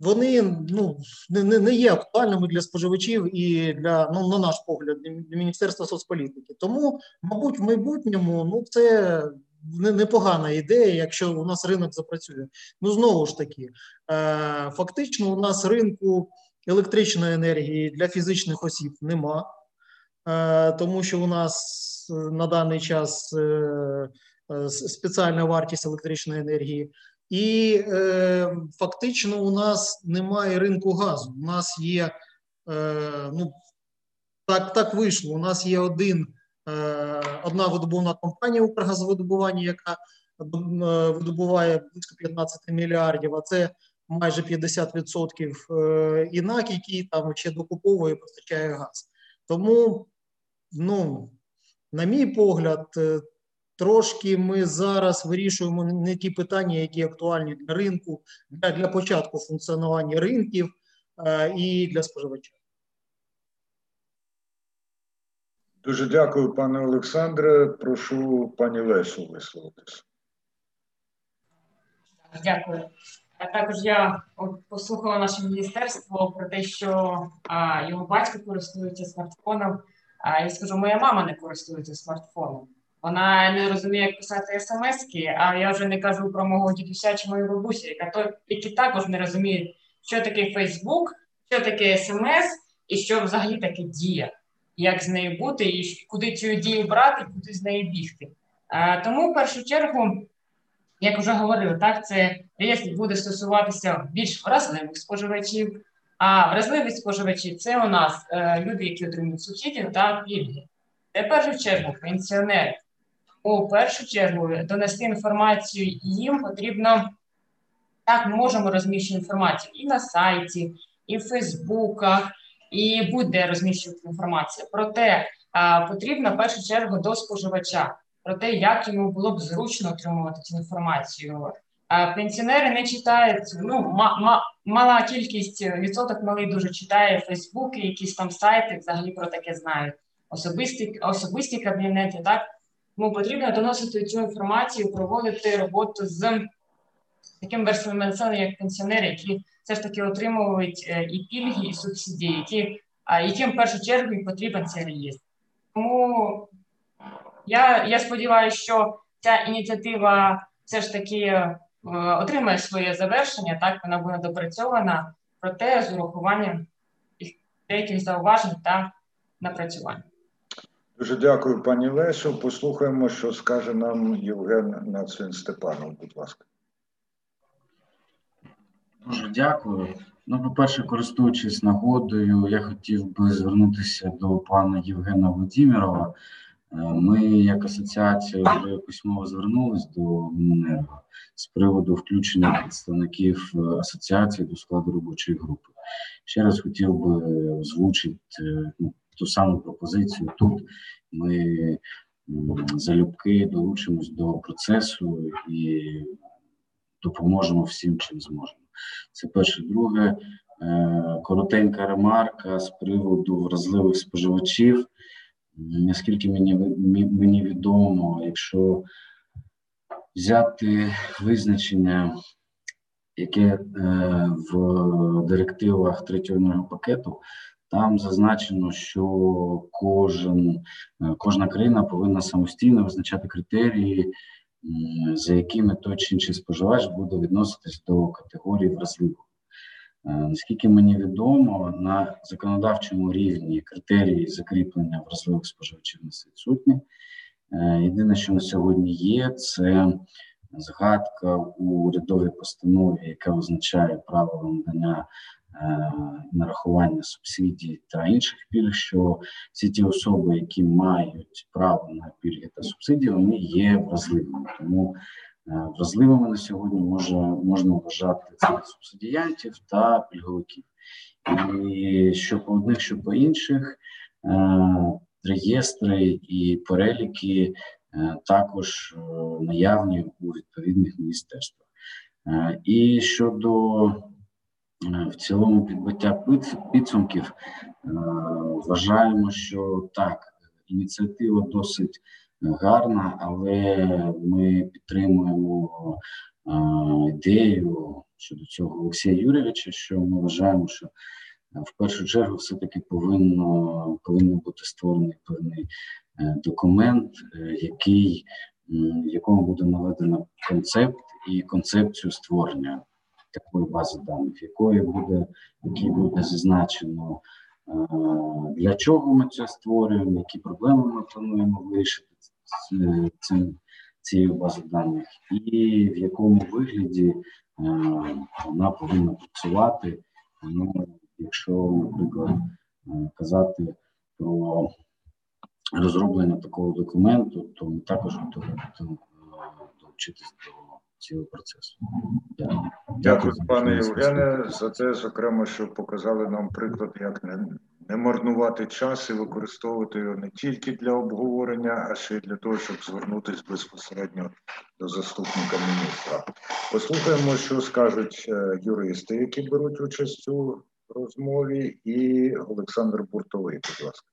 вони ну не не є актуальними для споживачів і для ну на наш погляд для міністерства соцполітики. Тому, мабуть, в майбутньому ну це непогана ідея, якщо у нас ринок запрацює. Ну знову ж таки, е, фактично, у нас ринку електричної енергії для фізичних осіб нема, е, тому що у нас на даний час е, спеціальна вартість електричної енергії. І е, фактично у нас немає ринку газу. У нас є, е, ну так так вийшло. У нас є один, е, одна видобувна компанія Укргазвидобування, яка е, видобуває близько 15 мільярдів, а це майже 50% е, інак, який там ще докуповує і постачає газ. Тому, ну, на мій погляд, е, Трошки ми зараз вирішуємо не ті питання, які актуальні для ринку, для для початку функціонування ринків е, і для споживача. Дуже дякую, пане Олександре. Прошу пані Лесю висловитися. Дякую. А також я послухала наше міністерство про те, що а, його батько користується смартфоном. А я скажу, моя мама не користується смартфоном. Вона не розуміє, як писати смски, а я вже не кажу про мого дідуся чи мою бабусю, яка які також не розуміють, що таке Фейсбук, що таке смс і що взагалі таке дія, як з нею бути, і куди цю дію брати, куди з нею бігти. А, Тому в першу чергу, як вже говорили, так це реєстр буде стосуватися більш вразливих споживачів. А вразливі споживачі це у нас е, люди, які отримують субсидію та пільги. Це в першу чергу пенсіонери у першу чергу донести інформацію їм потрібно так, ми можемо розміщувати інформацію і на сайті, і в Фейсбуках, і будь-де розміщувати інформацію. Проте а, потрібно в першу чергу до споживача, про те, як йому було б зручно отримувати цю інформацію. Пенсіонери не читають, ну ма, ма, мала кількість відсоток малий дуже читає Фейсбуки, якісь там сайти взагалі про таке знають. Особисті особисті кабінети, так тому потрібно доносити цю інформацію, проводити роботу з таким верствами населення, як пенсіонери, які все ж таки отримують е, і пільги, і субсидії, які, яким в першу чергу і потрібен цей реєстр. Тому я я сподіваюся, що ця ініціатива все ж таки е, отримає своє завершення, так вона буде допрацьована, проте з урахуванням деяких зауважень та напрацювань. Дуже дякую, пані Лесю. Послухаємо, що скаже нам Євген Нацин Степанов. Будь ласка. Дуже дякую. Ну, по-перше, користуючись нагодою, я хотів би звернутися до пана Євгена Володимирова. Е, ми, як асоціація, вже письмово звернулись до Міненерго з приводу включення представників асоціації до складу робочої групи. Ще раз хотів би озвучити ну, ту саму пропозицію. Тут ми залюбки долучимось до процесу і допоможемо всім, чим зможемо. Це перше. Друге, е, коротенька ремарка з приводу вразливих споживачів. Наскільки мені мені відомо, якщо взяти визначення, яке е, в директивах третього пакету, там зазначено, що кожен, е, кожна країна повинна самостійно визначати критерії, за якими той чи інший споживач буде відноситись до категорії вразливого. Е, наскільки мені відомо, на законодавчому рівні критерії закріплення вразливих споживачів не відсутні. Е, єдине, що на сьогодні є, це згадка у урядовій постанові, яка визначає правила надання Е, нарахування субсидій та інших пільг, що всі ті особи, які мають право на пільги та субсидії, вони є вразливими. Тому вразливими на сьогодні може можна вважати цих субсидіянтів та пільговиків. І що по одних, що по інших е, реєстри і переліки також наявні у відповідних міністерствах. І щодо Е, в цілому підбиття підсумків е, вважаємо, що так, ініціатива досить гарна, але ми підтримуємо е, ідею щодо цього Олексія Юрійовича, що ми вважаємо, що в першу чергу все-таки повинно повинен бути створений певний документ, який в якому буде наведено концепт і концепцію створення такої бази даних, якої буде, якій буде зазначено, е, для чого ми це створюємо, які проблеми ми плануємо вирішити цим цією базою даних, і в якому вигляді е, вона повинна працювати. Ну, Якщо, наприклад, е, казати про розроблення такого документу, то ми також готові долучитися до цього процесу. Дякую, Дякую пане Євгене, за те, зокрема, що показали нам приклад, як не, не марнувати час і використовувати його не тільки для обговорення, а ще й для того, щоб звернутися безпосередньо до заступника міністра. Послухаємо, що скажуть е, юристи, які беруть участь у розмові, і Олександр Буртовий, будь ласка.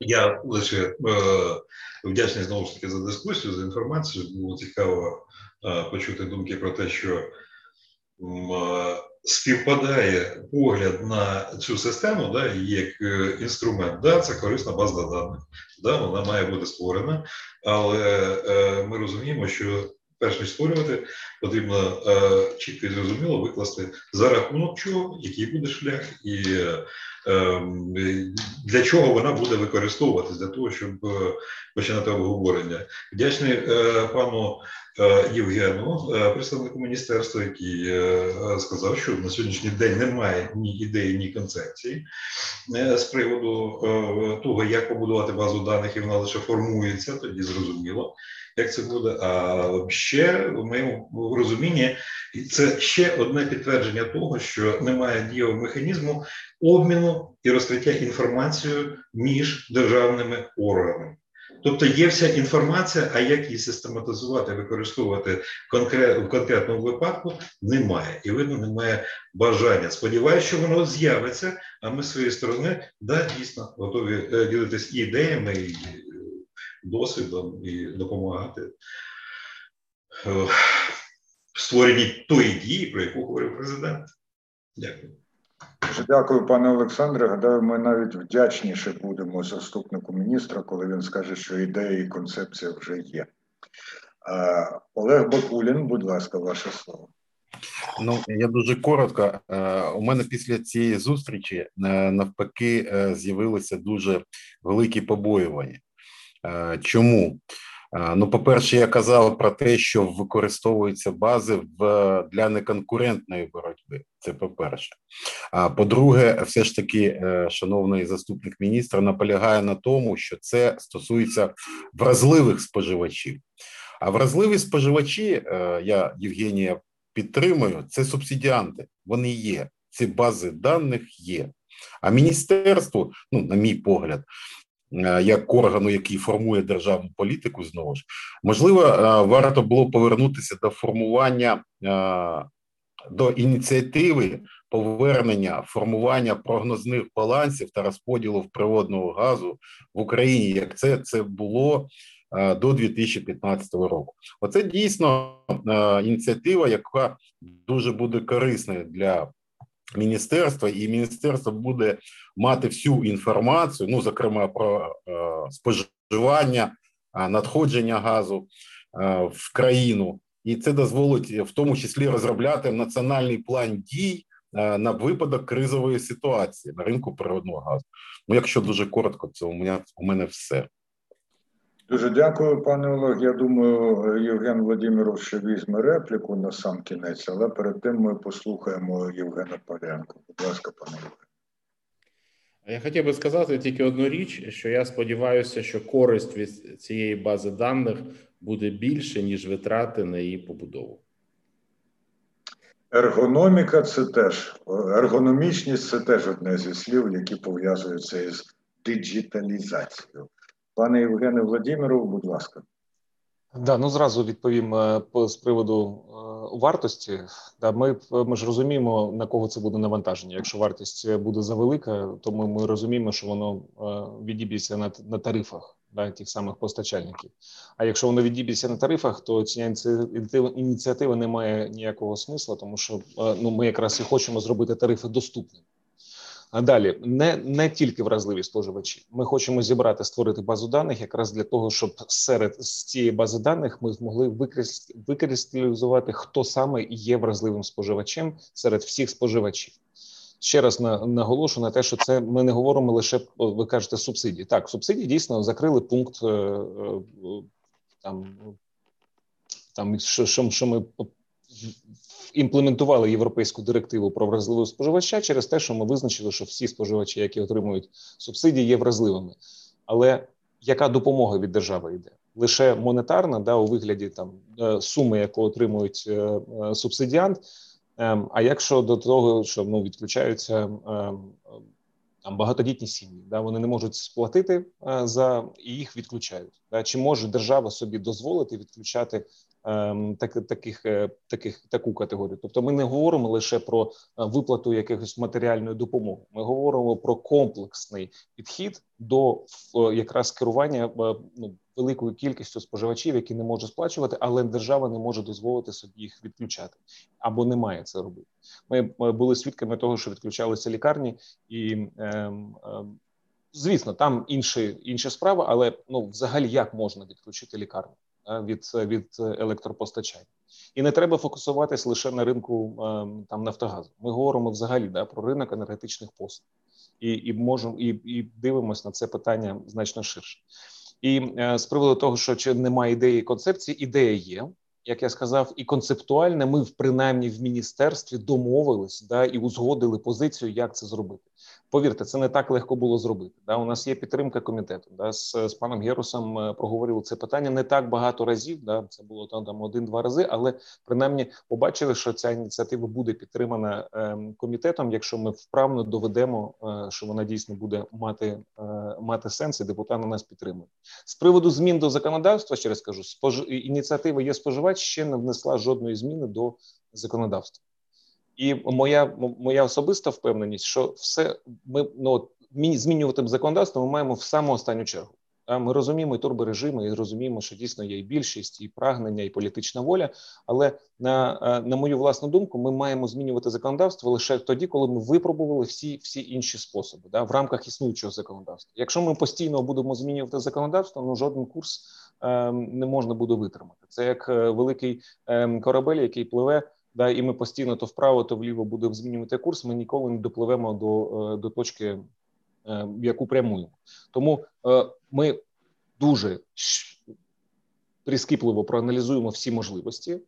Я лише вдячний знову ж таки за дискусію, за інформацію. Було цікаво е, почути думки про те, що співпадає погляд на цю систему, да, як е, інструмент. Да, Це корисна база даних, да, вона має бути створена, але е, ми розуміємо, що перш ніж створювати, потрібно е, чітко і зрозуміло викласти за рахунок чого, який буде шлях, і е, для чого вона буде використовуватись для того, щоб е, починати обговорення. Вдячний е, пану е, Євгену, е, представнику міністерства, який сказав, що на сьогоднішній день немає ні ідеї, ні концепції з приводу того, як побудувати базу даних, і вона лише формується, тоді зрозуміло як це буде. А ще в моєму розумінні це ще одне підтвердження того, що немає дієвого механізму обміну і розкриття інформацією між державними органами. Тобто є вся інформація, а як її систематизувати, використовувати в конкретному випадку, немає. І видно, немає бажання. Сподіваюся, що воно з'явиться, а ми з своєї сторони да, дійсно готові е, ділитись ідеями. і досвідом і допомагати е, в створенні тої дії, про яку говорив президент. Дякую. Дуже дякую, пане Олександре. Гадаю, ми навіть вдячніше будемо заступнику міністра, коли він скаже, що ідея і концепція вже є. Олег Бакулін, будь ласка, ваше слово. Ну я дуже коротко. Е, у мене після цієї зустрічі е, навпаки з'явилися дуже великі побоювання. Е, чому? Е, ну, по-перше, я казав про те, що використовуються бази в для неконкурентної боротьби. Це по-перше. А по-друге, все ж таки, е, шановний заступник міністра наполягає на тому, що це стосується вразливих споживачів. А вразливі споживачі, я Євгенія підтримую, це субсидіанти. Вони є. Ці бази даних є. А міністерство, ну, на мій погляд, як органу, який формує державну політику, знову ж можливо, варто було повернутися до формування до ініціативи повернення формування прогнозних балансів та розподілу природного газу в Україні, як це це було до 2015 року. Оце дійсно ініціатива, яка дуже буде корисною для міністерства, і міністерство буде мати всю інформацію, ну зокрема про споживання, надходження газу в країну. І це дозволить в тому числі розробляти національний план дій на випадок кризової ситуації на ринку природного газу. Ну, якщо дуже коротко, це у мене у мене все. Дуже дякую, пане Олег. Я думаю, Євген Владимирович ще візьме репліку на сам кінець, але перед тим ми послухаємо Євгена Парянко. Будь ласка, пане Євген. Я хотів би сказати тільки одну річ: що я сподіваюся, що користь від цієї бази даних буде більше, ніж витрати на її побудову. Ергономіка це теж ергономічність це теж одне зі слів, які пов'язуються із диджиталізацією. Пане Євгене Владимиров, будь ласка. Да, ну зразу відповім е, з приводу е, вартості. Да, ми ми ж розуміємо на кого це буде навантаження. Якщо вартість буде завелика, то ми, ми розуміємо, що воно е, відіб'ється на на тарифах да, тих самих постачальників. А якщо воно відіб'ється на тарифах, то ця ініціатива не має ніякого смисла, тому що ну ми якраз і хочемо зробити тарифи доступними. Далі не не тільки вразливі споживачі. Ми хочемо зібрати, створити базу даних, якраз для того, щоб серед з цієї бази даних ми змогли викристалізувати, хто саме є вразливим споживачем серед всіх споживачів. Ще раз на наголошу на те, що це ми не говоримо лише ви кажете субсидії. Так, субсидії дійсно закрили пункт е, е, там, там що, що ми імплементували європейську директиву про вразливого споживача через те, що ми визначили, що всі споживачі, які отримують субсидії, є вразливими. Але яка допомога від держави йде? Лише монетарна, да, у вигляді там е, суми, яку отримують е, е, субсидіант. Ем, а якщо до того, що ну відключаються ем, там багатодітні сім'ї, да вони не можуть сплатити за і їх відключають. Да, Чи може держава собі дозволити відключати так, таких е, таких таку категорію. Тобто, ми не говоримо лише про е, виплату якихось матеріальної допомоги. Ми говоримо про комплексний підхід до якраз керування е, ну, великою кількістю споживачів, які не можуть сплачувати, але держава не може дозволити собі їх відключати або не має це робити. Ми були свідками того, що відключалися лікарні і. Ем, ем, Звісно, там інші інші справи, але ну взагалі як можна відключити лікарню? Від від електропостачання, і не треба фокусуватись лише на ринку там Нафтогазу. Ми говоримо взагалі да, про ринок енергетичних послуг і і можемо і, і дивимося на це питання значно ширше. І е, з приводу того, що чи немає ідеї концепції, ідея є як я сказав, і концептуальне ми принаймні в міністерстві домовились да і узгодили позицію, як це зробити. Повірте, це не так легко було зробити. Да, у нас є підтримка комітету. Да, з, з паном Герусом е, проговорили це питання не так багато разів. Да, це було там, там один-два рази, але принаймні побачили, що ця ініціатива буде підтримана е, комітетом, якщо ми вправно доведемо, е, що вона дійсно буде мати е, мати сенс, і депутати нас підтримують. З приводу змін до законодавства, ще раз кажу, спож... ініціатива є споживач ще не внесла жодної зміни до законодавства. І моя моя особиста впевненість, що все ми ну змінювати законодавство ми маємо в саму останню чергу. Ми розуміємо і турборежими, і розуміємо, що дійсно є і більшість, і прагнення, і політична воля. Але на е, на мою власну думку, ми маємо змінювати законодавство лише тоді, коли ми випробували всі всі інші способи да, в рамках існуючого законодавства. Якщо ми постійно будемо змінювати законодавство, ну жоден курс е, не можна буде витримати. Це як е, великий е, корабель, який пливе. Да, і ми постійно то вправо, то вліво будемо змінювати курс. Ми ніколи не допливемо до е, до точки Е, в яку прямуємо. Тому е, ми дуже прискіпливо проаналізуємо всі можливості.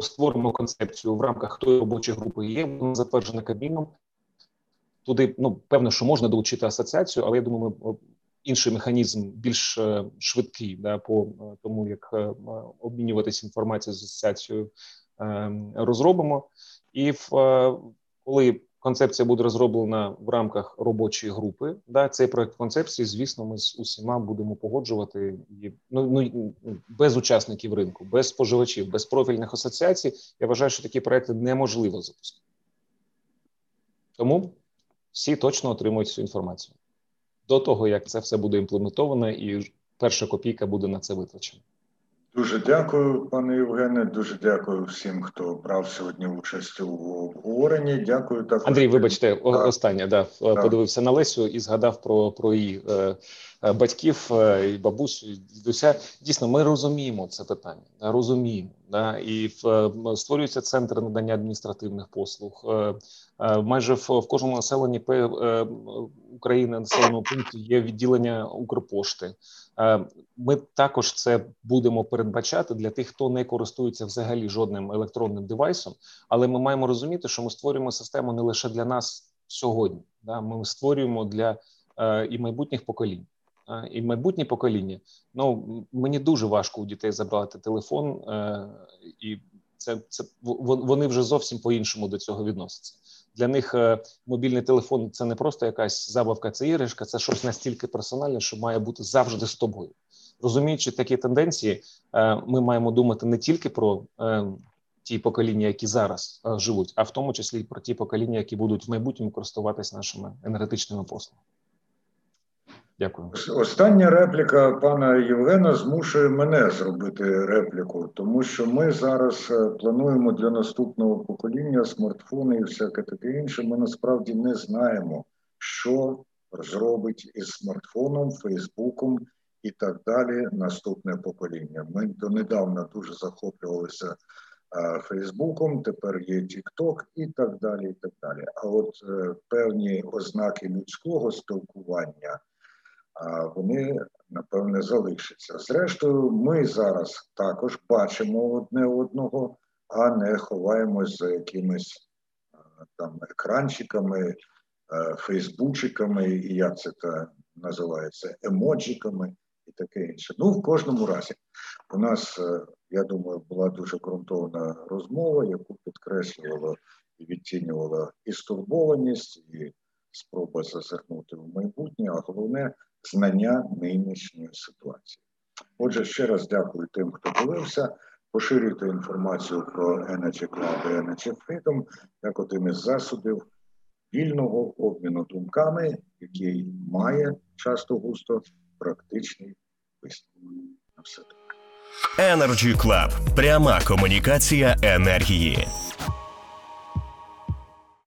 Створимо концепцію в рамках тої робочої групи є вона затверджена Кабміном. Туди ну певно, що можна долучити асоціацію, але я думаю, ми інший механізм більш швидкий да, по тому, як обмінюватися інформацією з асоціацією, розробимо. І в коли концепція буде розроблена в рамках робочої групи. Да, цей проект концепції, звісно, ми з усіма будемо погоджувати і ну, ну без учасників ринку, без споживачів, без профільних асоціацій. Я вважаю, що такі проекти неможливо запустити. Тому всі точно отримують цю інформацію до того, як це все буде імплементовано, і перша копійка буде на це витрачена. Дуже дякую, пане Євгене. Дуже дякую всім, хто брав сьогодні участь у обговоренні. Дякую також. Андрій. Вибачте, так. останнє да так. подивився на Лесю і згадав про про її е, е, батьків е, і бабусю, і дідуся. Дійсно, ми розуміємо це питання. Розуміємо, да і в створюється центр надання адміністративних послуг. Е, е, майже в, в кожному населенні е, України населеному пункті є відділення Укрпошти. Е, ми також це будемо передбачати для тих, хто не користується взагалі жодним електронним девайсом, але ми маємо розуміти, що ми створюємо систему не лише для нас сьогодні. Да, ми створюємо для е, і майбутніх поколінь. Е, і майбутнє покоління. Ну мені дуже важко у дітей забрати телефон, і це це вони вже зовсім по іншому до цього відносяться. Для них е, мобільний телефон це не просто якась забавка, це іграшка, це щось настільки персональне, що має бути завжди з тобою. Розуміючи такі тенденції, е, ми маємо думати не тільки про е, ті покоління, які зараз живуть, а в тому числі про ті покоління, які будуть в майбутньому користуватися нашими енергетичними послугами. Дякую. Остання репліка пана Євгена змушує мене зробити репліку, тому що ми зараз е, плануємо для наступного покоління смартфони і всяке таке інше. Ми насправді не знаємо, що зробить із смартфоном, Фейсбуком і так далі. Наступне покоління. Ми донедавна дуже захоплювалися. Е, Фейсбуком, тепер є Тікток і так далі. і так далі. А от е, певні ознаки людського спілкування вони напевне залишаться. Зрештою, ми зараз також бачимо одне одного, а не ховаємось за якимись там екранчиками, фейсбучиками, і як це та називається, емоджиками і таке інше. Ну, в кожному разі, у нас, е, я думаю, була дуже ґрунтовна розмова, яку підкреслювала і відтінювала і стурбованість, і спроба зазирнути в майбутнє, а головне знання нинішньої ситуації. Отже, ще раз дякую тим, хто дивився. Поширюйте інформацію про Energy Cloud і Energy Freedom як один із засобів вільного обміну думками, який має часто густо практичний висновок. На все добре. Energy Club. пряма комунікація енергії.